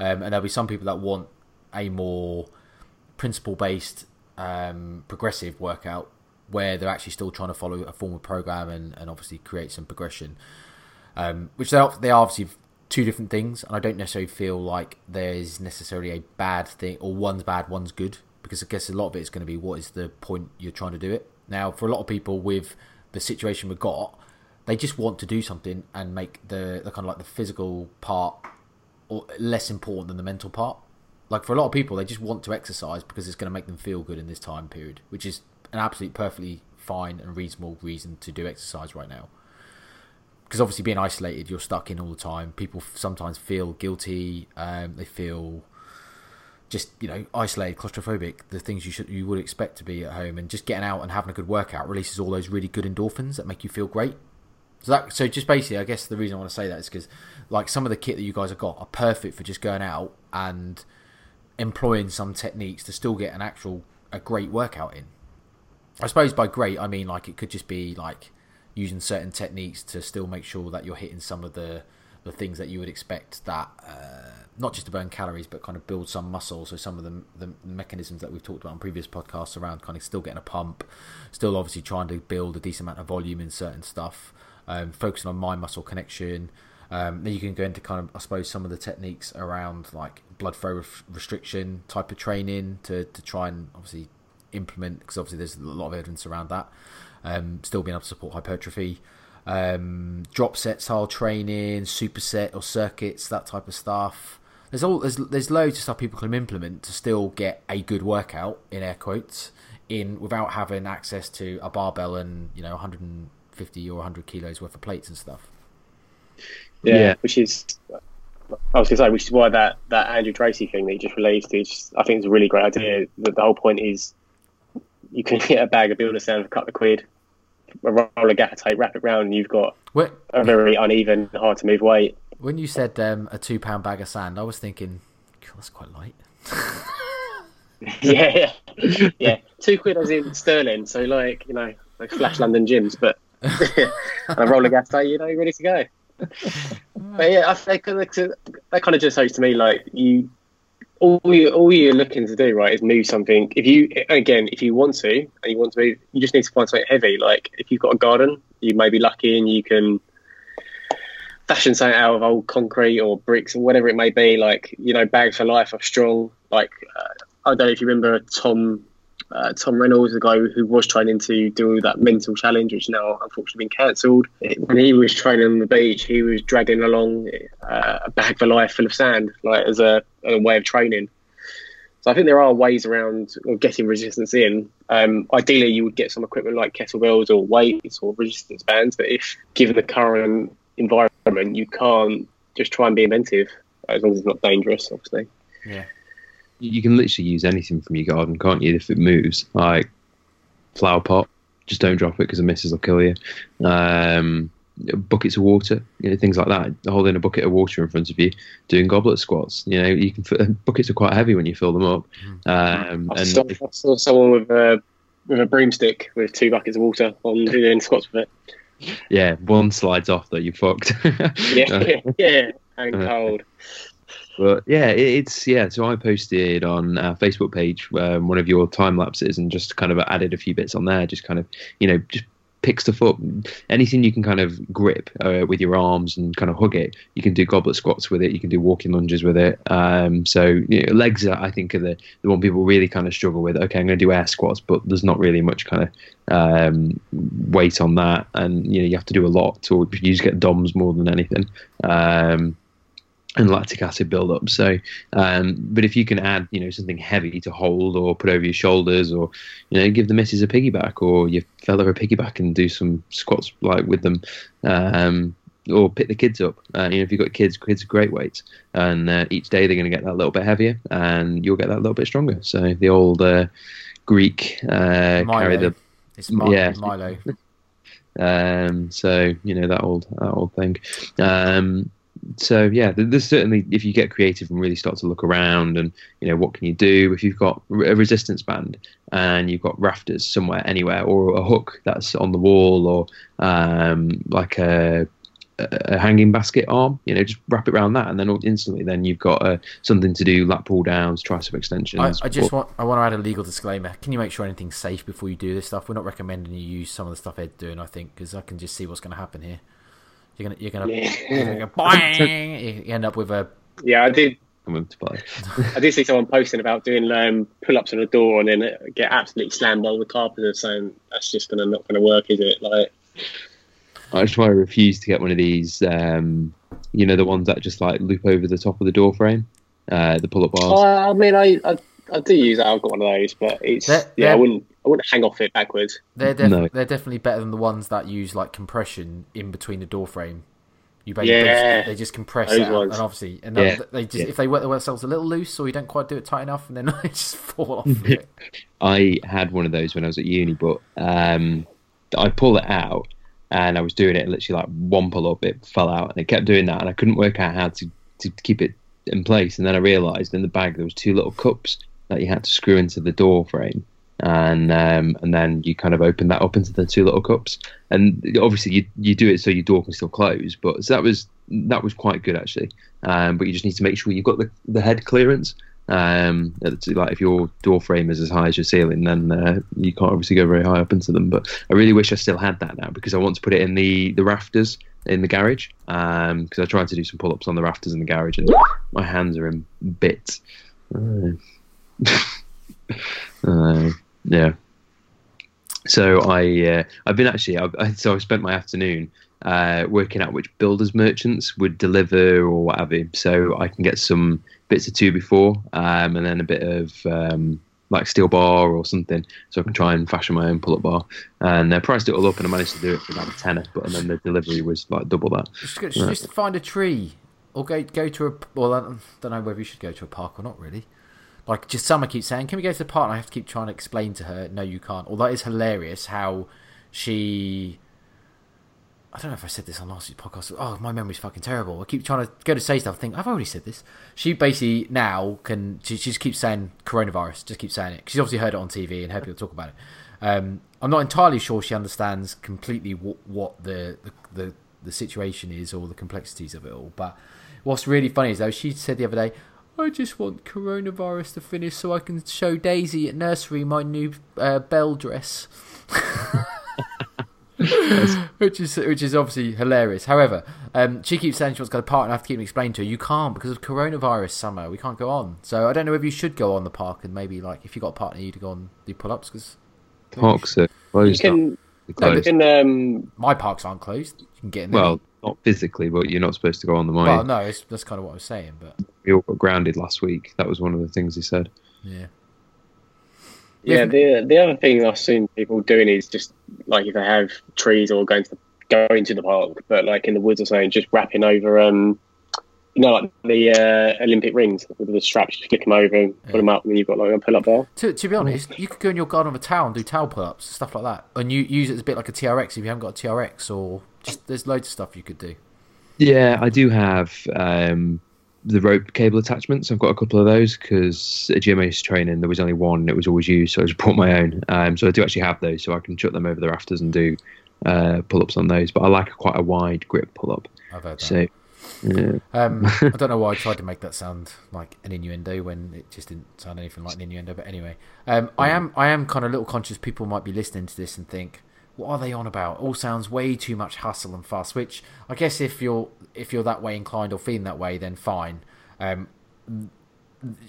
um, and there'll be some people that want a more principle based, um, progressive workout where they're actually still trying to follow a formal program and, and obviously create some progression. Um, which they are, they are obviously two different things, and I don't necessarily feel like there's necessarily a bad thing or one's bad, one's good, because I guess a lot of it is going to be what is the point you're trying to do it. Now, for a lot of people with the situation we've got, they just want to do something and make the, the kind of like the physical part or less important than the mental part. Like for a lot of people, they just want to exercise because it's going to make them feel good in this time period, which is an absolute perfectly fine and reasonable reason to do exercise right now because obviously being isolated, you're stuck in all the time. People sometimes feel guilty. Um, they feel just you know isolated, claustrophobic. The things you should you would expect to be at home, and just getting out and having a good workout releases all those really good endorphins that make you feel great. So that so just basically, I guess the reason I want to say that is because like some of the kit that you guys have got are perfect for just going out and employing some techniques to still get an actual a great workout in. I suppose by great I mean like it could just be like using certain techniques to still make sure that you're hitting some of the the things that you would expect that uh, not just to burn calories but kind of build some muscle. So some of the, the mechanisms that we've talked about on previous podcasts around kind of still getting a pump still obviously trying to build a decent amount of volume in certain stuff um, focusing on mind muscle connection. Um, then you can go into kind of I suppose some of the techniques around like blood flow restriction type of training to, to try and obviously implement because obviously there's a lot of evidence around that um, still being able to support hypertrophy um, drop set style training superset or circuits that type of stuff there's all there's, there's loads of stuff people can implement to still get a good workout in air quotes in without having access to a barbell and you know 150 or 100 kilos worth of plates and stuff Yeah, Yeah. which is I was going to say, which is why that that Andrew Tracy thing that he just released is I think it's a really great idea. The, the whole point is you can get a bag of builder sand for a couple of quid, a roll of gaffer tape, wrap it round, and you've got a very uneven, hard to move weight. when you said um, a two pound bag of sand, I was thinking, "God, that's quite light. yeah, yeah, yeah. Two quid as in sterling, so like you know, like flash London gyms, but and a roll of gas tape, you know, ready to go. but yeah, I think that that kind of just shows to me like you, all you, all you're looking to do, right, is move something. If you again, if you want to and you want to move, you just need to find something heavy. Like if you've got a garden, you may be lucky and you can fashion something out of old concrete or bricks or whatever it may be. Like you know, bags for life are strong. Like uh, I don't know if you remember Tom. Uh, Tom Reynolds, the guy who was training to do that mental challenge, which now unfortunately been cancelled. When he was training on the beach, he was dragging along uh, a bag for life full of sand, like as a, a way of training. So I think there are ways around getting resistance in. Um, ideally, you would get some equipment like kettlebells or weights or resistance bands. But if given the current environment, you can't just try and be inventive as long as it's not dangerous, obviously. Yeah. You can literally use anything from your garden, can't you? If it moves, like flower pot, just don't drop it because the missus will kill you. Um, buckets of water, you know, things like that. Holding a bucket of water in front of you, doing goblet squats. You know, you can. Buckets are quite heavy when you fill them up. Um, I and saw, I saw someone with a with a broomstick with two buckets of water on doing squats with it. yeah, one slides off though, you're fucked. Yeah, yeah, and Uh, cold. But yeah, it, it's yeah. So I posted on our Facebook page um, one of your time lapses and just kind of added a few bits on there. Just kind of you know just pick stuff up, anything you can kind of grip uh, with your arms and kind of hug it. You can do goblet squats with it. You can do walking lunges with it. Um, so you know, legs, are, I think, are the the one people really kind of struggle with. Okay, I'm going to do air squats, but there's not really much kind of um, weight on that, and you know you have to do a lot, or you just get DOMs more than anything. Um, and lactic acid buildup. So, um, but if you can add, you know, something heavy to hold or put over your shoulders, or you know, give the missus a piggyback or your fella a piggyback and do some squats like with them, um, or pick the kids up. Uh, you know, if you've got kids, kids are great weights, and uh, each day they're going to get that little bit heavier, and you'll get that little bit stronger. So the old uh, Greek uh, carry Milo. the It's Mi- yeah. Milo. Um, so you know that old that old thing. Um, so yeah, there's certainly if you get creative and really start to look around and you know what can you do if you've got a resistance band and you've got rafters somewhere anywhere or a hook that's on the wall or um, like a a hanging basket arm, you know, just wrap it around that, and then instantly, then you've got uh, something to do lat pull downs, tricep extensions. I, I just want I want to add a legal disclaimer. Can you make sure anything's safe before you do this stuff? We're not recommending you use some of the stuff Ed's doing. I think because I can just see what's going to happen here. You're gonna you're gonna, Yeah. you're gonna go boing. You end up with a Yeah, I did. come into play. I did see someone posting about doing um, pull-ups on a door and then get absolutely slammed by all the carpenters, saying that's just gonna not gonna work, is it? Like, That's why I refuse to get one of these. Um, you know, the ones that just like loop over the top of the door frame, uh, the pull-up bars. oh, I mean, I, I I do use that. I've got one of those, but it's They're- yeah, I they're- wouldn't I wouldn't hang off it backwards. They're def- No. they're definitely better than the ones that use like compression in between the door frame. You basically Yeah. they just compress Those it out, ones. and obviously, and Yeah. they just Yeah. if they work themselves a little loose or you don't quite do it tight enough, and then they just fall off. of it. I had one of those when I was at uni, but um, I pull it out and I was doing it literally like one pull up, it fell out and it kept doing that, and I couldn't work out how to, to keep it in place. And then I realised in the bag there was two little cups that you had to screw into the door frame. And um, and then you kind of open that up into the two little cups, and obviously you you do it so your door can still close. But so that was that was quite good actually. Um, but you just need to make sure you've got the, the head clearance. Um, like if your door frame is as high as your ceiling, then uh, you can't obviously go very high up into them. But I really wish I still had that now because I want to put it in the, the rafters in the garage. Um, because I tried to do some pull ups on the rafters in the garage and my hands are in bits. Uh, uh, yeah. So I uh, I've been actually I've, so I spent my afternoon uh, working out which builders merchants would deliver or what have you, so I can get some bits of two by four um, and then a bit of um, like steel bar or something, so I can try and fashion my own pull-up bar. And I priced it all up, and I managed to do it for about a tenner, but and then the delivery was like double that. Just, just find a tree, or go go to a. Well, I don't know whether you should go to a park or not. Really, like just summer keeps saying, "Can we go to the park?" And I have to keep trying to explain to her, "No, you can't." Although it's hilarious how she. I don't know if I said this on last week's podcast. Oh, my memory's fucking terrible. I keep trying to go to say stuff. I think I've already said this. She basically now can. She, she just keeps saying coronavirus. Just keeps saying it. She's obviously heard it on TV and heard people talk about it. Um, I'm not entirely sure she understands completely what, what the, the, the the situation is or the complexities of it all. But what's really funny is though she said the other day, I just want coronavirus to finish so I can show Daisy at nursery my new uh, Belle dress. which is which is obviously hilarious. However, um, she keeps saying she wants to go to the park, and I have to keep explaining to her you can't because of coronavirus. Summer, we can't go on. So I don't know if you should go on the park and maybe like if you got a partner, you to go on the pull ups because Parks are You closed. can, up. They're no, you can um, my parks aren't closed. You can get in there. Well, not physically, but you're not supposed to go on the mine. well, no, it's, that's kind of what I was saying, but We all got grounded last week. That was one of the things he said. yeah. Yeah, Yeah. the the other thing I've seen people doing is just like if they have trees or going to the, going to the park, but like in the woods or something, just wrapping over um, you know, like the uh, Olympic rings with the straps, just flick them over and put them up, and then you've got like a pull up bar. To, to be honest, you could go in your garden with a towel and do towel pull ups, stuff like that, and you use it as a bit like a TRX if you haven't got a TRX, or just there's loads of stuff you could do. Yeah, I do have um, the rope cable attachments. I've got a couple of those because at GMA's training there was only one and it was always used, so I just bought my own. Um, so I do actually have those, so I can chuck them over the rafters and do uh, pull ups on those. But I like a, quite a wide grip pull up. I've heard that. So yeah, Um, I don't know why I tried to make that sound like an innuendo when it just didn't sound anything like an innuendo. But anyway, um, I am I am kind of a little conscious people might be listening to this and think, what are they on about? All sounds way too much hustle and fuss. Which I guess if you're if you're that way inclined or feeling that way, then fine. Um,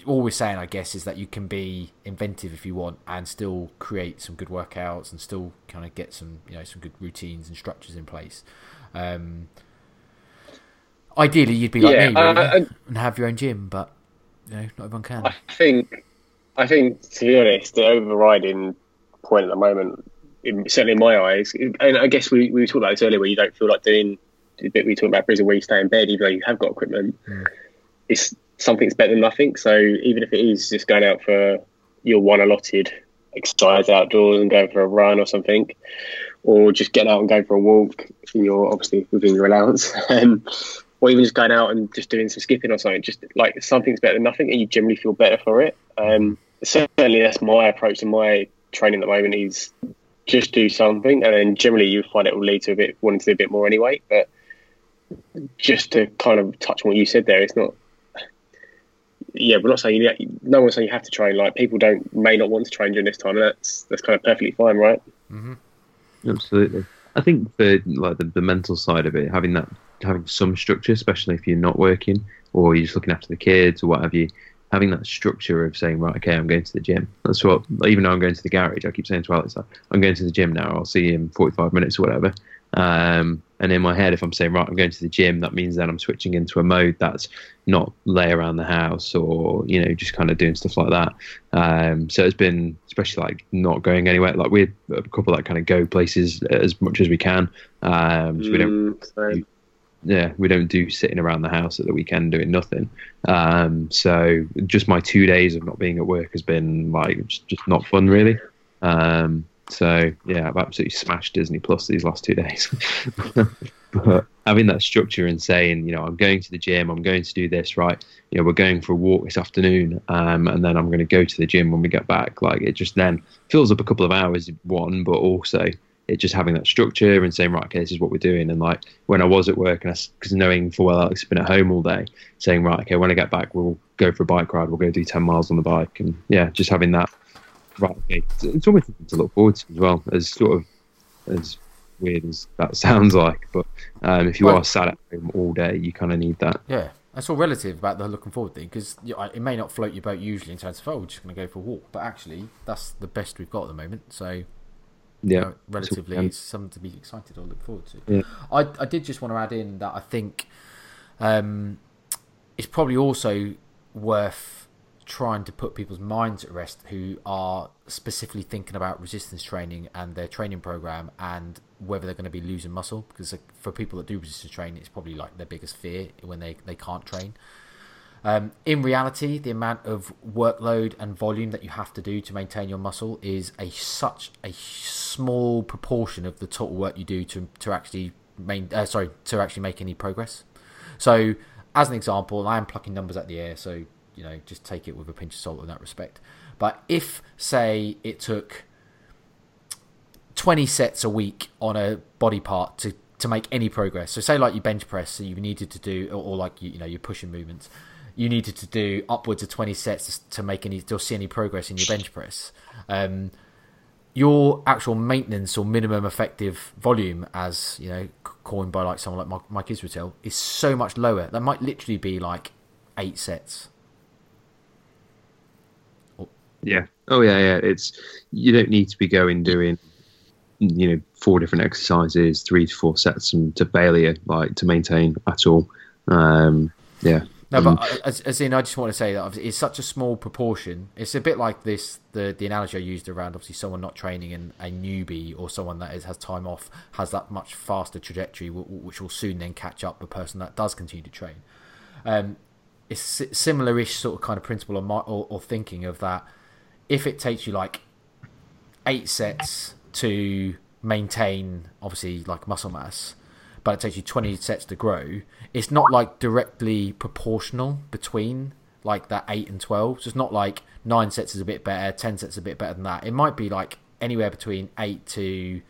all we're saying, I guess, is that you can be inventive if you want and still create some good workouts and still kind of get some you know some good routines and structures in place. Um, ideally, you'd be like Yeah, me really, uh, and have your own gym, but you know, not everyone can. I think, I think to be honest, the overriding point at the moment, in, certainly in my eyes, and I guess we we talked about this earlier, where you don't feel like doing the bit we talked about prison where you stay in bed, even though you have got equipment. It's something's better than nothing. So even if it is just going out for your one allotted exercise outdoors and going for a run or something, or just getting out and going for a walk. You're obviously within your allowance, um, or even just going out and just doing some skipping or something. Just like something's better than nothing, and you generally feel better for it. Um, certainly, that's my approach to my training at the moment. Is just do something, and then generally you find it will lead to a bit wanting to do a bit more anyway. But just to kind of touch on what you said there, it's not. Yeah, we're not saying you, no one's saying you have to train. Like people don't may not want to train during this time, and that's that's kind of perfectly fine, right? hmm Absolutely. I think for like the, the mental side of it, having that having some structure, especially if you're not working or you're just looking after the kids or what have you, having that structure of saying, right, okay, I'm going to the gym. That's what even though I'm going to the garage, I keep saying to Alex, I'm going to the gym now, I'll see you in forty five minutes or whatever. Um, and in my head, if I'm saying, right, I'm going to the gym, that means then I'm switching into a mode that's not lay around the house or, you know, just kind of doing stuff like that. Um, so it's been, especially like not going anywhere, like we're a couple that kind of go places as much as we can. Um, so we don't Mm, yeah, we don't do sitting around the house at the weekend doing nothing. Um, so just my two days of not being at work has been like just, just not fun, really. Um, so yeah, I've absolutely smashed Disney Plus these last two days. but having that structure and saying, you know, I'm going to the gym, I'm going to do this, right? You know, we're going for a walk this afternoon, um, and then I'm going to go to the gym when we get back. Like it just then fills up a couple of hours, one, but also it just having that structure and saying, right, okay, this is what we're doing. And like when I was at work, and i because knowing for well Alex has been at home all day, saying, right, okay, when I get back, we'll go for a bike ride, we'll go do 10 miles on the bike. And yeah, just having that, right, okay, it's, it's almost something to look forward to as well, as sort of as weird as that sounds like. But um, if you Well- are sat at home all day, you kind of need that. Yeah, that's all relative about the looking forward thing because it may not float your boat usually in terms of oh, we're just going to go for a walk, but actually that's the best we've got at the moment. So Yeah. know, relatively, it's something to be excited or look forward to. Yeah. I I did just want to add in that I think um, it's probably also worth trying to put people's minds at rest who are specifically thinking about resistance training and their training program and whether they're going to be losing muscle because for people that do resistance training it's probably like their biggest fear when they, they can't train um, in reality, the amount of workload and volume that you have to do to maintain your muscle is a such a small proportion of the total work you do to to actually main uh, sorry to actually make any progress. So, as an example, I am plucking numbers at the air, so you know just take it with a pinch of salt in that respect. But if say it took 20 sets a week on a body part to to make any progress. So say like you bench press, so you needed to do, or, or like you, you know your pushing movements, you needed to do upwards of 20 sets to make any to see any progress in your bench press. Um, your actual maintenance or minimum effective volume, as you know, coined by like someone like Mike, Israetel, is so much lower. That might literally be like eight sets. Yeah. Oh yeah, yeah. It's you don't need to be going doing you know four different exercises, three to four sets and to failure like to maintain at all. Um, yeah. No, but uh, as, as in, I just want to say that it's such a small proportion. It's a bit like this the the analogy I used around obviously someone not training and a newbie or someone that is, has time off has that much faster trajectory, which will soon then catch up the person that does continue to train. Um, it's similar-ish sort of kind of principle or, mi- or, or thinking of that. If it takes you like eight sets to maintain obviously like muscle mass but it takes you 20 sets to grow it's not like directly proportional between like that 8 and 12 so it's not like 9 sets is a bit better 10 sets a bit better than that. It might be like anywhere between 8 to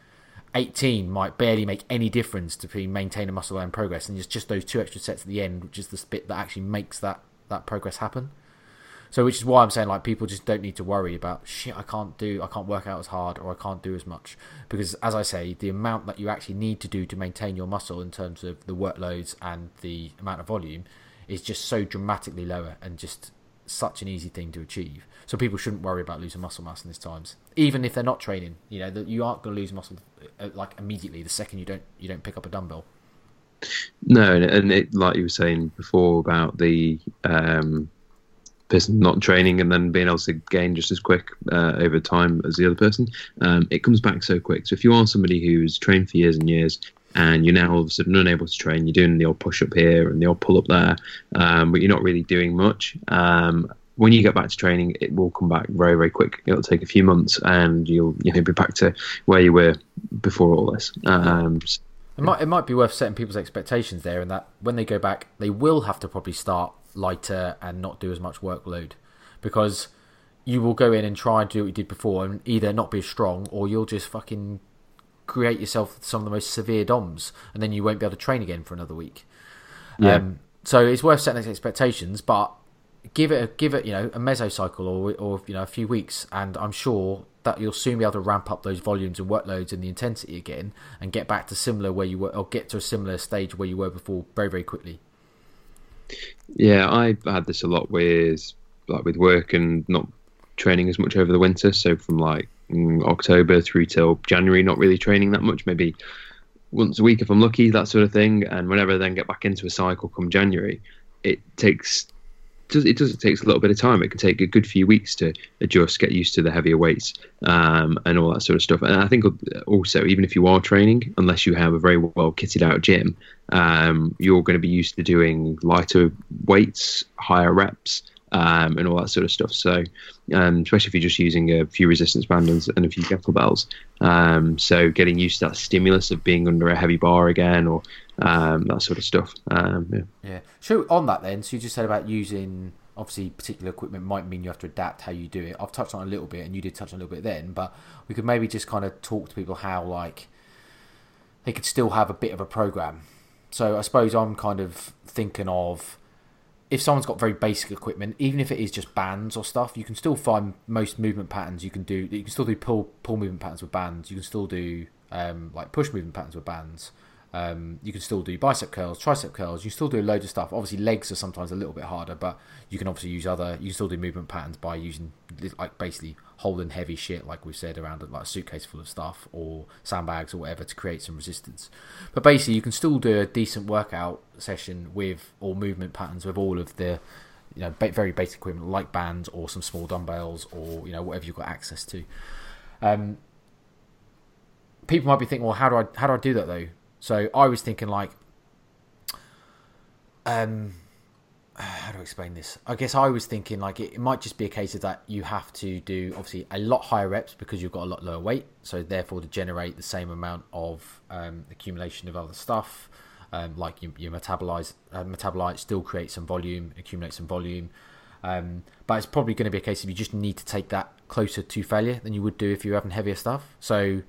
18 might barely make any difference between maintaining muscle and progress. And it's just those two extra sets at the end which is the bit that actually makes that that progress happen so, which is why I'm saying like people just don't need to worry about shit. I can't do, I can't work out as hard, or I can't do as much because, as I say, the amount that you actually need to do to maintain your muscle in terms of the workloads and the amount of volume is just so dramatically lower and just such an easy thing to achieve. So people shouldn't worry about losing muscle mass in these times, even if they're not training. You know, that you aren't going to lose muscle uh, like immediately the second you don't you don't pick up a dumbbell. No, and it, like you were saying before about the um, person not training and then being able to gain just as quick uh, over time as the other person, um, it comes back so quick. So if you are somebody who's trained for years and years and you're now all of a sudden unable to train, you're doing the old push up here and the old pull up there, um, but you're not really doing much. Um, when you get back to training, it will come back very, very quick. It'll take a few months, and you'll you know be back to where you were before all this. Um, it might it might be worth setting people's expectations there, and that when they go back, they will have to probably start lighter and not do as much workload, because you will go in and try and do what you did before, and either not be as strong, or you'll just fucking create yourself some of the most severe DOMs, and then you won't be able to train again for another week. Yeah. Um, so it's worth setting expectations, but give it a, give it you know a mesocycle or or you know a few weeks, and I'm sure that you'll soon be able to ramp up those volumes and workloads and the intensity again, and get back to similar where you were, or get to a similar stage where you were before very very quickly. Yeah, I had this a lot with like with work and not training as much over the winter. So from like mm, October through till January, not really training that much. Maybe once a week if I'm lucky, that sort of thing. And whenever I then get back into a cycle come January, it takes it does it takes a little bit of time. It can take a good few weeks to adjust, get used to the heavier weights, um, and all that sort of stuff. And I think also, even if you are training, unless you have a very well kitted out gym, um, you're going to be used to doing lighter weights, higher reps, um, and all that sort of stuff. So, um, especially if you're just using a few resistance bands and a few kettlebells. Um, so, getting used to that stimulus of being under a heavy bar again, or um, that sort of stuff. Um, yeah. yeah. So, on that then, so you just said about using obviously particular equipment might mean you have to adapt how you do it. I've touched on a little bit, and you did touch on a little bit then, but we could maybe just kind of talk to people how like they could still have a bit of a program. So I suppose I'm kind of thinking of if someone's got very basic equipment, even if it is just bands or stuff, you can still find most movement patterns. You can do you can still do pull pull movement patterns with bands. You can still do um, like push movement patterns with bands. Um, you can still do bicep curls, tricep curls. You still do a load of stuff. Obviously, legs are sometimes a little bit harder, but you can obviously use other. You can still do movement patterns by using like basically holding heavy shit, like we said, around like a suitcase full of stuff or sandbags or whatever to create some resistance. But basically, you can still do a decent workout session with or movement patterns with all of the you know very basic equipment like bands or some small dumbbells or you know whatever you've got access to. Um, people might be thinking, well, how do I how do I do that though? So I was thinking like, um, how do I explain this? I guess I was thinking like it, it, might just be a case of that you have to do obviously a lot higher reps because you've got a lot lower weight, so therefore to generate the same amount of um, accumulation of other stuff, um, like you, you metabolize uh, metabolite still create some volume, accumulate some volume. Um, but it's probably going to be a case of you just need to take that closer to failure than you would do if you're having heavier stuff. So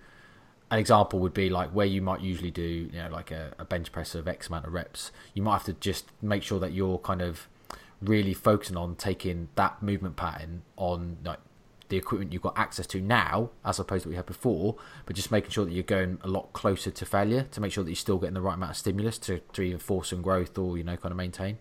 an example would be like where you might usually do you know like a, a, bench press of x amount of reps you might have to just make sure that you're kind of really focusing on taking that movement pattern on like the equipment you've got access to now as opposed to what you had before but just making sure that you're going a lot closer to failure to make sure that you're still getting the right amount of stimulus to, to either force some growth or you know kind of maintain.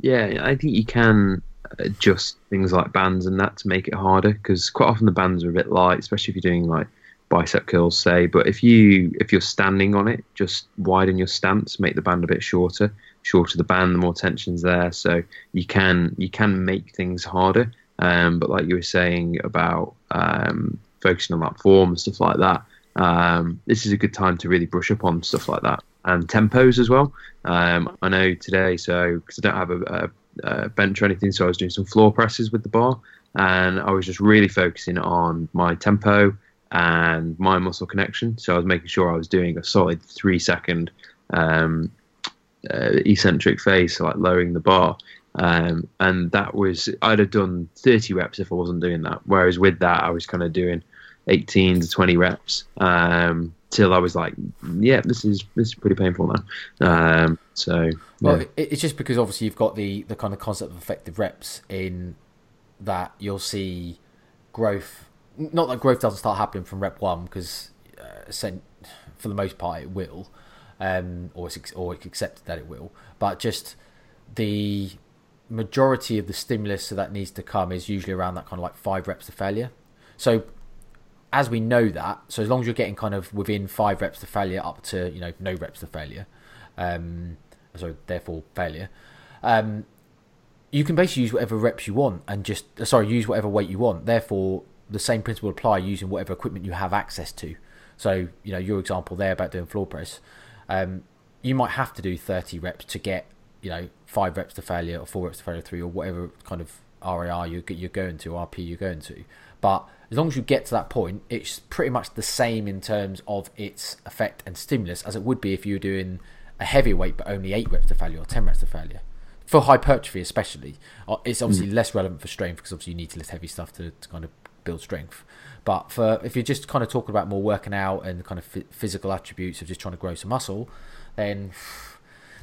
Yeah i think you can adjust things like bands and that to make it harder because quite often the bands are a bit light especially if you're doing like bicep curls say but if you if you're standing on it just widen your stance make the band a bit shorter shorter the band the more tension's there. So you can you can make things harder. Um, but like you were saying about um, focusing on that form and stuff like that um, this is a good time to really brush up on stuff like that and tempos as well. Um, i know today so because i don't have a, a, a bench or anything so i was doing some floor presses with the bar and i was just really focusing on my tempo and my muscle connection. So I was making sure I was doing a solid three second um, uh, eccentric phase, so like lowering the bar. Um, and that was I'd have done 30 reps if I wasn't doing that. Whereas with that, I was kind of doing 18 to 20 reps um, till I was like, yeah, this is this is pretty painful now. Um, so yeah. well, it's just because obviously you've got the the kind of concept of effective reps in that you'll see growth not that growth doesn't start happening from rep one because uh, for the most part it will, um, or it's or it's accepted that it will. But just the majority of the stimulus that needs to come is usually around that kind of like five reps to failure. So as we know that, so as long as you're getting kind of within five reps to failure up to you know no reps to failure, um, so therefore failure, um, you can basically use whatever reps you want and just sorry use whatever weight you want. Therefore, the same principle apply using whatever equipment you have access to. So, you know, your example there about doing floor press, um, you might have to do 30 reps to get you know five reps to failure or four reps to failure three or whatever kind of RIR you you're going to RP you're going to. But as long as you get to that point, it's pretty much the same in terms of its effect and stimulus as it would be if you were doing a heavy weight but only eight reps to failure or ten reps to failure. For hypertrophy, especially, uh, it's obviously mm. less relevant for strength because obviously you need to lift heavy stuff to, to kind of build strength. But for if you're just kind of talking about more working out and kind of physical attributes of just trying to grow some muscle, then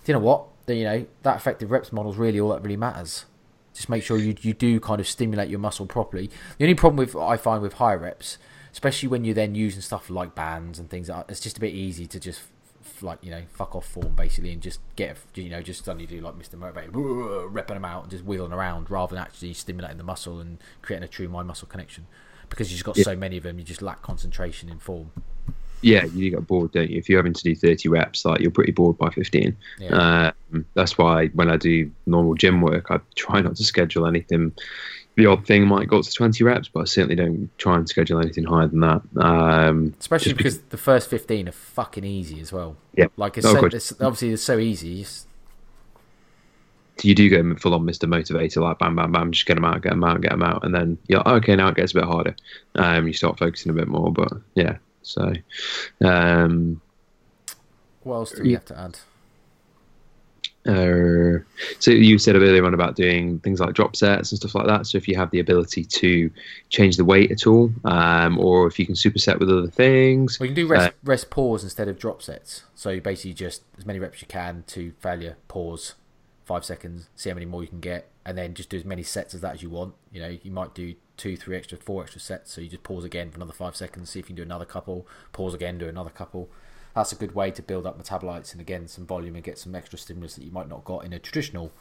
do you know what? Then, you know that effective reps model is really all that really matters. Just make sure you you do kind of stimulate your muscle properly. The only problem with I find with high reps, especially when you're then using stuff like bands and things, it's just a bit easy to just like you know fuck off form basically and just get you know just suddenly do like Mr. Motivator repping them out and just wheeling around rather than actually stimulating the muscle and creating a true mind muscle connection because you've got yeah. so many of them, you just lack concentration in form. Yeah, you get bored, don't you? If you're having to do 30 reps, like you're pretty bored by 15. Yeah. Um, that's why when I do normal gym work, I try not to schedule anything. The odd thing might go up to 20 reps, but I certainly don't try and schedule anything higher than that. Um, Especially because, because, the first 15 are fucking easy as well. Yeah. Like, it's, so, it's obviously, it's so easy you do go full on Mr. Motivator, like bam, bam, bam, just get them out, get them out, get them out, and then you're like, okay, now it gets a bit harder. Um, you start focusing a bit more, but yeah. So, um, what else do we have to add? Uh, so you said earlier on about doing things like drop sets and stuff like that. So if you have the ability to change the weight at all, um, or if you can superset with other things, well, you can do rest, uh, rest pause instead of drop sets. So you basically just as many reps you can to failure, pause, five seconds, see how many more you can get, and then just do as many sets as that as you want. You know, you might do two, three extra, four extra sets. So you just pause again for another five seconds, see if you can do another couple, pause again, do another couple. That's a good way to build up metabolites and again some volume and get some extra stimulus that you might not got in a traditional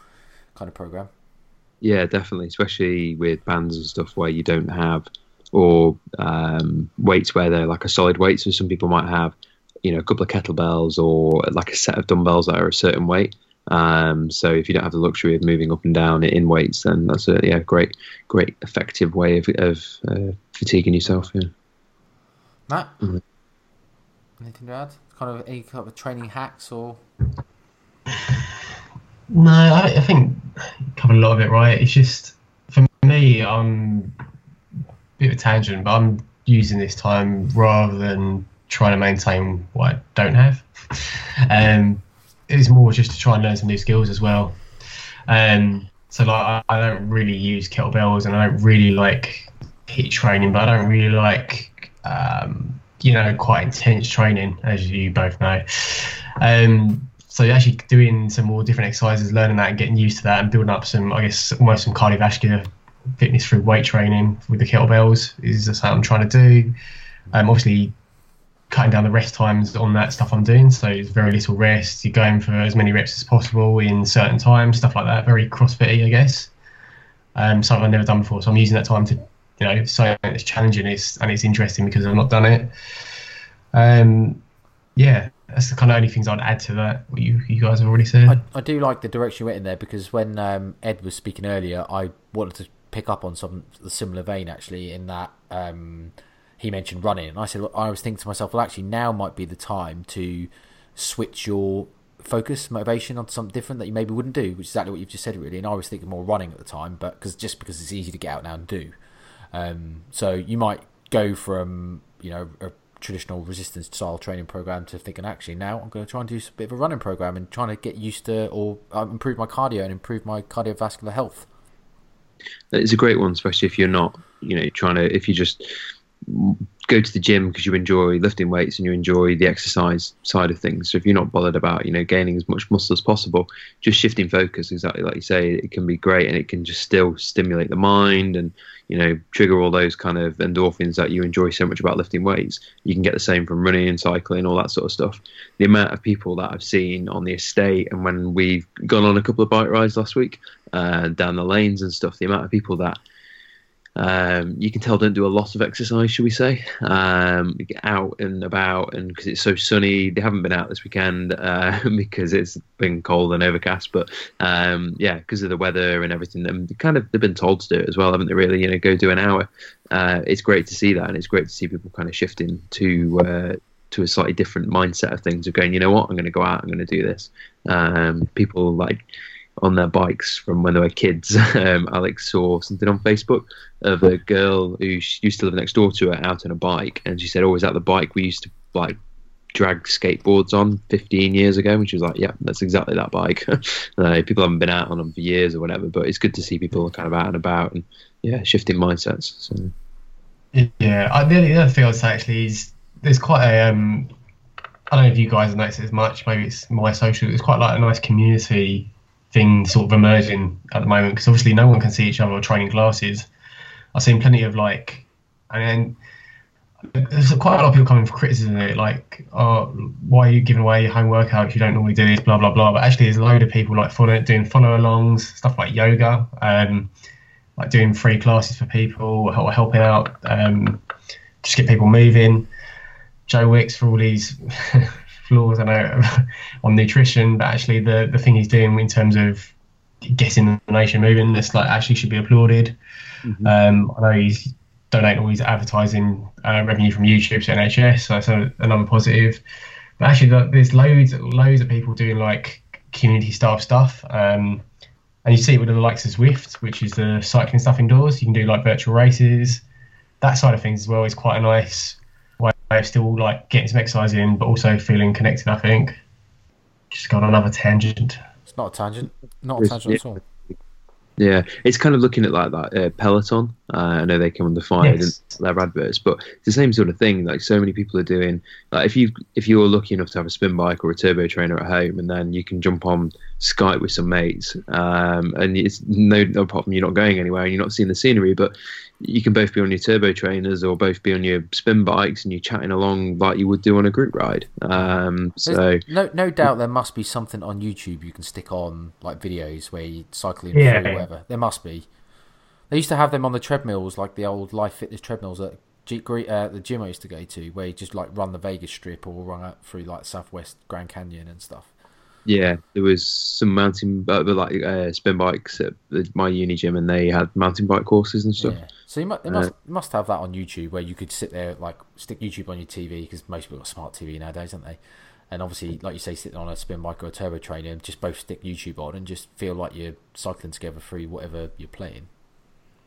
kind of program. Yeah, definitely, especially with bands and stuff where you don't have or um, weights where they're like a solid weight. So some people might have, you know, a couple of kettlebells or like a set of dumbbells that are a certain weight. Um, so if you don't have the luxury of moving up and down in weights, then that's a yeah great great effective way of, of uh, fatiguing yourself. Yeah. Matt, mm-hmm. anything to add? Kind of any kind of training hacks or? No, I, I think covered a lot of it right. It's just for me, I'm a bit of a tangent, but I'm using this time rather than trying to maintain what I don't have. Um, it's more just to try and learn some new skills as well. Um, so like I, I don't really use kettlebells and I don't really like HIIT training, but I don't really like um, you know quite intense training, as you both know. Um, so actually doing some more different exercises, learning that and getting used to that, and building up some, I guess, almost some cardiovascular fitness through weight training with the kettlebells is something I'm trying to do. Um, obviously, cutting down the rest times on that stuff I'm doing. So it's very little rest. You're going for as many reps as possible in certain times, stuff like that. Very CrossFitty, I guess. Um, something I've never done before. So I'm using that time to, you know, so it's challenging it's, and it's interesting because I've not done it. Um, yeah, that's the kind of only things I'd add to that. What you you guys have already said. I, I do like the direction you went in there because when um, Ed was speaking earlier, I wanted to pick up on some the similar vein actually in that. Um, he mentioned running, and I said, I was thinking to myself, well, actually, now might be the time to switch your focus, motivation onto something different that you maybe wouldn't do, which is exactly what you've just said, really. And I was thinking more running at the time, but because just because it's easy to get out now and do. Um, so you might go from you know a traditional resistance style training program to thinking actually now I'm going to try and do a bit of a running program and trying to get used to or uh, improve my cardio and improve my cardiovascular health. It's a great one, especially if you're not you know trying to if you just go to the gym because you enjoy lifting weights and you enjoy the exercise side of things. So if you're not bothered about you know gaining as much muscle as possible, just shifting focus, exactly like you say, it can be great and it can just still stimulate the mind and you know trigger all those kind of endorphins that you enjoy so much about lifting weights. You can get the same from running and cycling, all that sort of stuff. The amount of people that I've seen on the estate and when we've gone on a couple of bike rides last week uh, down the lanes and stuff, the amount of people that um, you can tell don't do a lot of exercise, should we say? Um, get out and about, and because it's so sunny, they haven't been out this weekend uh, because it's been cold and overcast. But um, yeah, because of the weather and everything, they kind of they've been told to do it as well, haven't they? Really, you know, go do an hour. Uh, it's great to see that, and it's great to see people kind of shifting to uh, to a slightly different mindset of things of going, you know what, I'm going to go out, I'm going to do this. Um, people like on their bikes from when they were kids. Um, Alex saw something on Facebook of a girl who used to live next door to her out on a bike, and she said, "Always oh, at the bike we used to like drag skateboards on 15 years ago." And she was like, "Yeah, that's exactly that bike." uh, people haven't been out on them for years or whatever, but it's good to see people kind of out and about and yeah, shifting mindsets. So. Yeah, the other thing I'd say actually is there's quite a um, I don't know if you guys it as much. Maybe it's my social. It's quite like a nice community thing sort of emerging at the moment because obviously no one can see each other or training classes. I've seen plenty of like, and there's quite a lot of people coming for criticism of it, like, oh, why are you giving away your home workout if you don't normally do this, blah blah blah. But actually, there's a load of people like follow, doing follow-alongs, stuff like yoga, um, like doing free classes for people or helping out, um, just get people moving. Joe Wicks for all these flaws I know on nutrition, but actually the the thing he's doing in terms of getting the nation moving, this like actually should be applauded. Mm-hmm. Um, I know he's donating all his advertising uh, revenue from YouTube to NHS, so that's a, another positive. But actually, there's loads loads of people doing like community staff stuff. Um, and you see it with the likes of Zwift, which is the cycling stuff indoors. You can do like virtual races. That side of things as well is quite a nice way of still like getting some exercise in, but also feeling connected. I think. Just got another tangent. It's not a tangent. Not a tangent at all. Yeah, it's kind of looking at like that uh, Peloton. Uh, I know they come under fire yes. in their adverts, but it's the same sort of thing. Like so many people are doing. Like if you if you're lucky enough to have a spin bike or a turbo trainer at home, and then you can jump on Skype with some mates, um, and it's no, no problem. You're not going anywhere and you're not seeing the scenery, but you can both be on your turbo trainers or both be on your spin bikes and you're chatting along like you would do on a group ride. Um, so no, no doubt there must be something on YouTube you can stick on like videos where you cycling yeah. or whatever. There must be. They used to have them on the treadmills, like the old Life Fitness treadmills that uh, the gym I used to go to, where you just like run the Vegas Strip or run out through like Southwest Grand Canyon and stuff. Yeah, there was some mountain, uh, like uh, spin bikes at my uni gym, and they had mountain bike courses and stuff. Yeah. So you must, they must, uh, must have that on YouTube where you could sit there, like stick YouTube on your TV because most people got smart TV nowadays, don't they? And obviously, like you say, sitting on a spin bike or a turbo trainer, just both stick YouTube on and just feel like you're cycling together through whatever you're playing.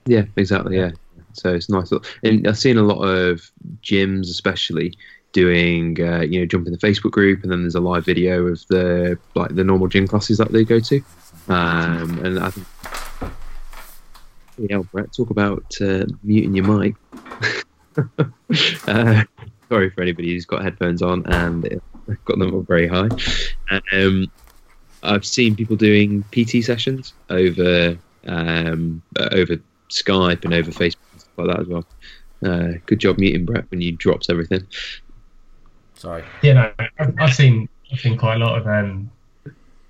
Yeah, exactly. Yeah, so it's nice. And I've seen a lot of gyms, especially doing uh, you know jumping the Facebook group, and then there's a live video of the like the normal gym classes that they go to. Um, and I think yeah, Brett, talk about uh, muting your mic. uh, sorry for anybody who's got headphones on and got them up very high. Um, I've seen people doing PT sessions over um, over Skype and over Facebook and stuff like that as well. Uh, good job muting Brett when you dropped everything. Sorry. Yeah, no, I've, I've seen I've seen quite a lot of um,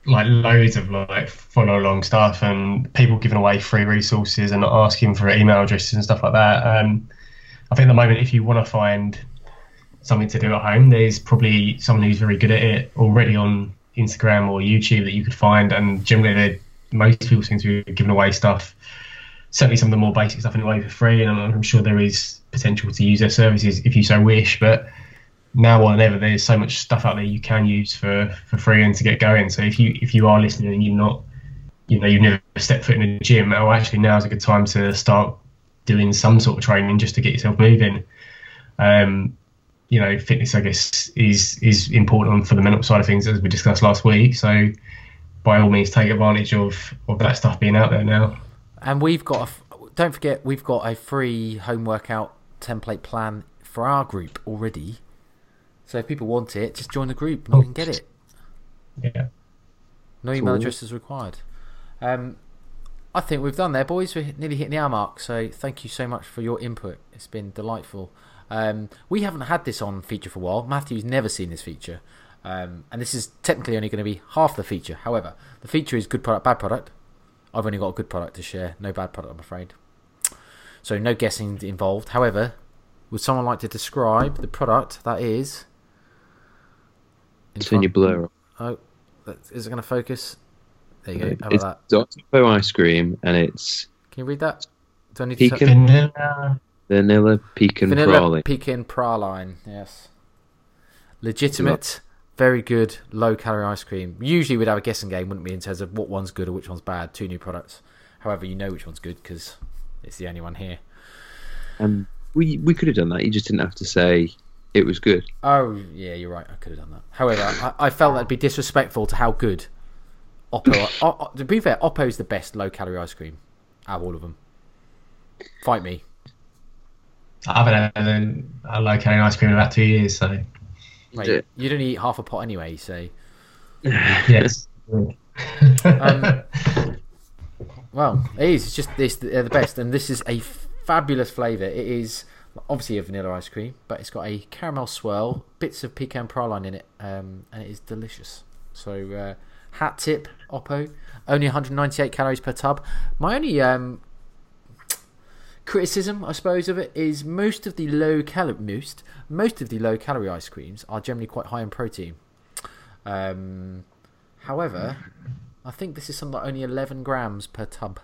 like loads of like follow along stuff and people giving away free resources and asking for email addresses and stuff like that. Um, I think at the moment, if you want to find something to do at home, there's probably someone who's very good at it already on Instagram or YouTube that you could find. And generally, most people seem to be giving away stuff. Certainly, some of the more basic stuff anyway for free, and I'm, I'm sure there is potential to use their services if you so wish. But now more than ever, there's so much stuff out there you can use for, for free and to get going. So if you if you are listening and you're not, you know, you've never stepped foot in a gym, oh, actually now is a good time to start doing some sort of training just to get yourself moving. Um, you know, fitness, I guess, is is important for the mental side of things, as we discussed last week. So by all means, take advantage of of that stuff being out there now. And we've got, a, don't forget, we've got a free home workout template plan for our group already so if people want it, just join the group and you can get it. Yeah. No email address is required. Um, I think we've done there, boys. We're nearly hitting the hour mark, so thank you so much for your input. It's been delightful. Um, we haven't had this on feature for a while. Matthew's never seen this feature. Um, and this is technically only going to be half the feature. However, the feature is good product, bad product. I've only got a good product to share, no bad product, I'm afraid. So no guessing involved. However, would someone like to describe the product that is in your blur. Oh, is it going to focus? There you go. How it's about that? Dr. ice cream, and it's. Can you read that? Do I need pecan, to vanilla, vanilla pecan vanilla praline. pecan praline. Yes. legitimate, very good, low calorie ice cream. Usually we'd have a guessing game, wouldn't we, in terms of what one's good or which one's bad. Two new products. However, you know which one's good because it's the only one here. Um, we we could have done that. You just didn't have to say it was good. Oh yeah, you're right. I could have done that. However, I, I felt that'd be disrespectful to how good Oppo. o, o- to be fair, Oppo's the best low calorie ice cream out of all of them. Fight me. I haven't had a, a low calorie ice cream in about two years, so Mate, Yeah. you don't eat half a pot anyway, so yes. Um, well, it is. It's just this they're the best, and this is a fabulous flavour. It is obviously a vanilla ice cream, but it's got a caramel swirl, bits of pecan praline in it, um, and it is delicious. So, uh, hat tip, Oppo, only 198 calories per tub. My only um, criticism, I suppose, of it is most of the low calorie most most of the low calorie ice creams are generally quite high in protein. Um, however, I think this is something like only 11 grams per tub,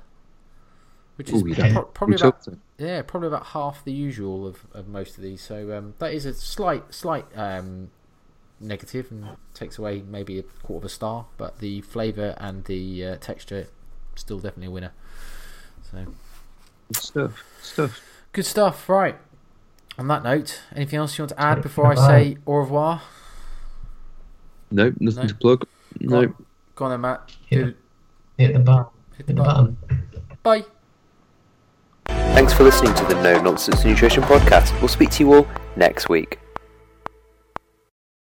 which is Ooh, you don't- pro- probably about talked- yeah, probably about half the usual of, of most of these. So um, that is a slight slight um, negative and takes away maybe a quarter of a star, but the flavour and the uh, texture still definitely a winner. So Good stuff. Stuff. good stuff. Right. On that note, anything else you want to add Take before I say au revoir? No, nothing No. to plug. Go No. on, go on then, Matt. Yeah. Do- Hit the button. hit Hit the the button. button. Bye. Thanks for listening to the No Nonsense Nutrition Podcast. We'll speak to you all next week.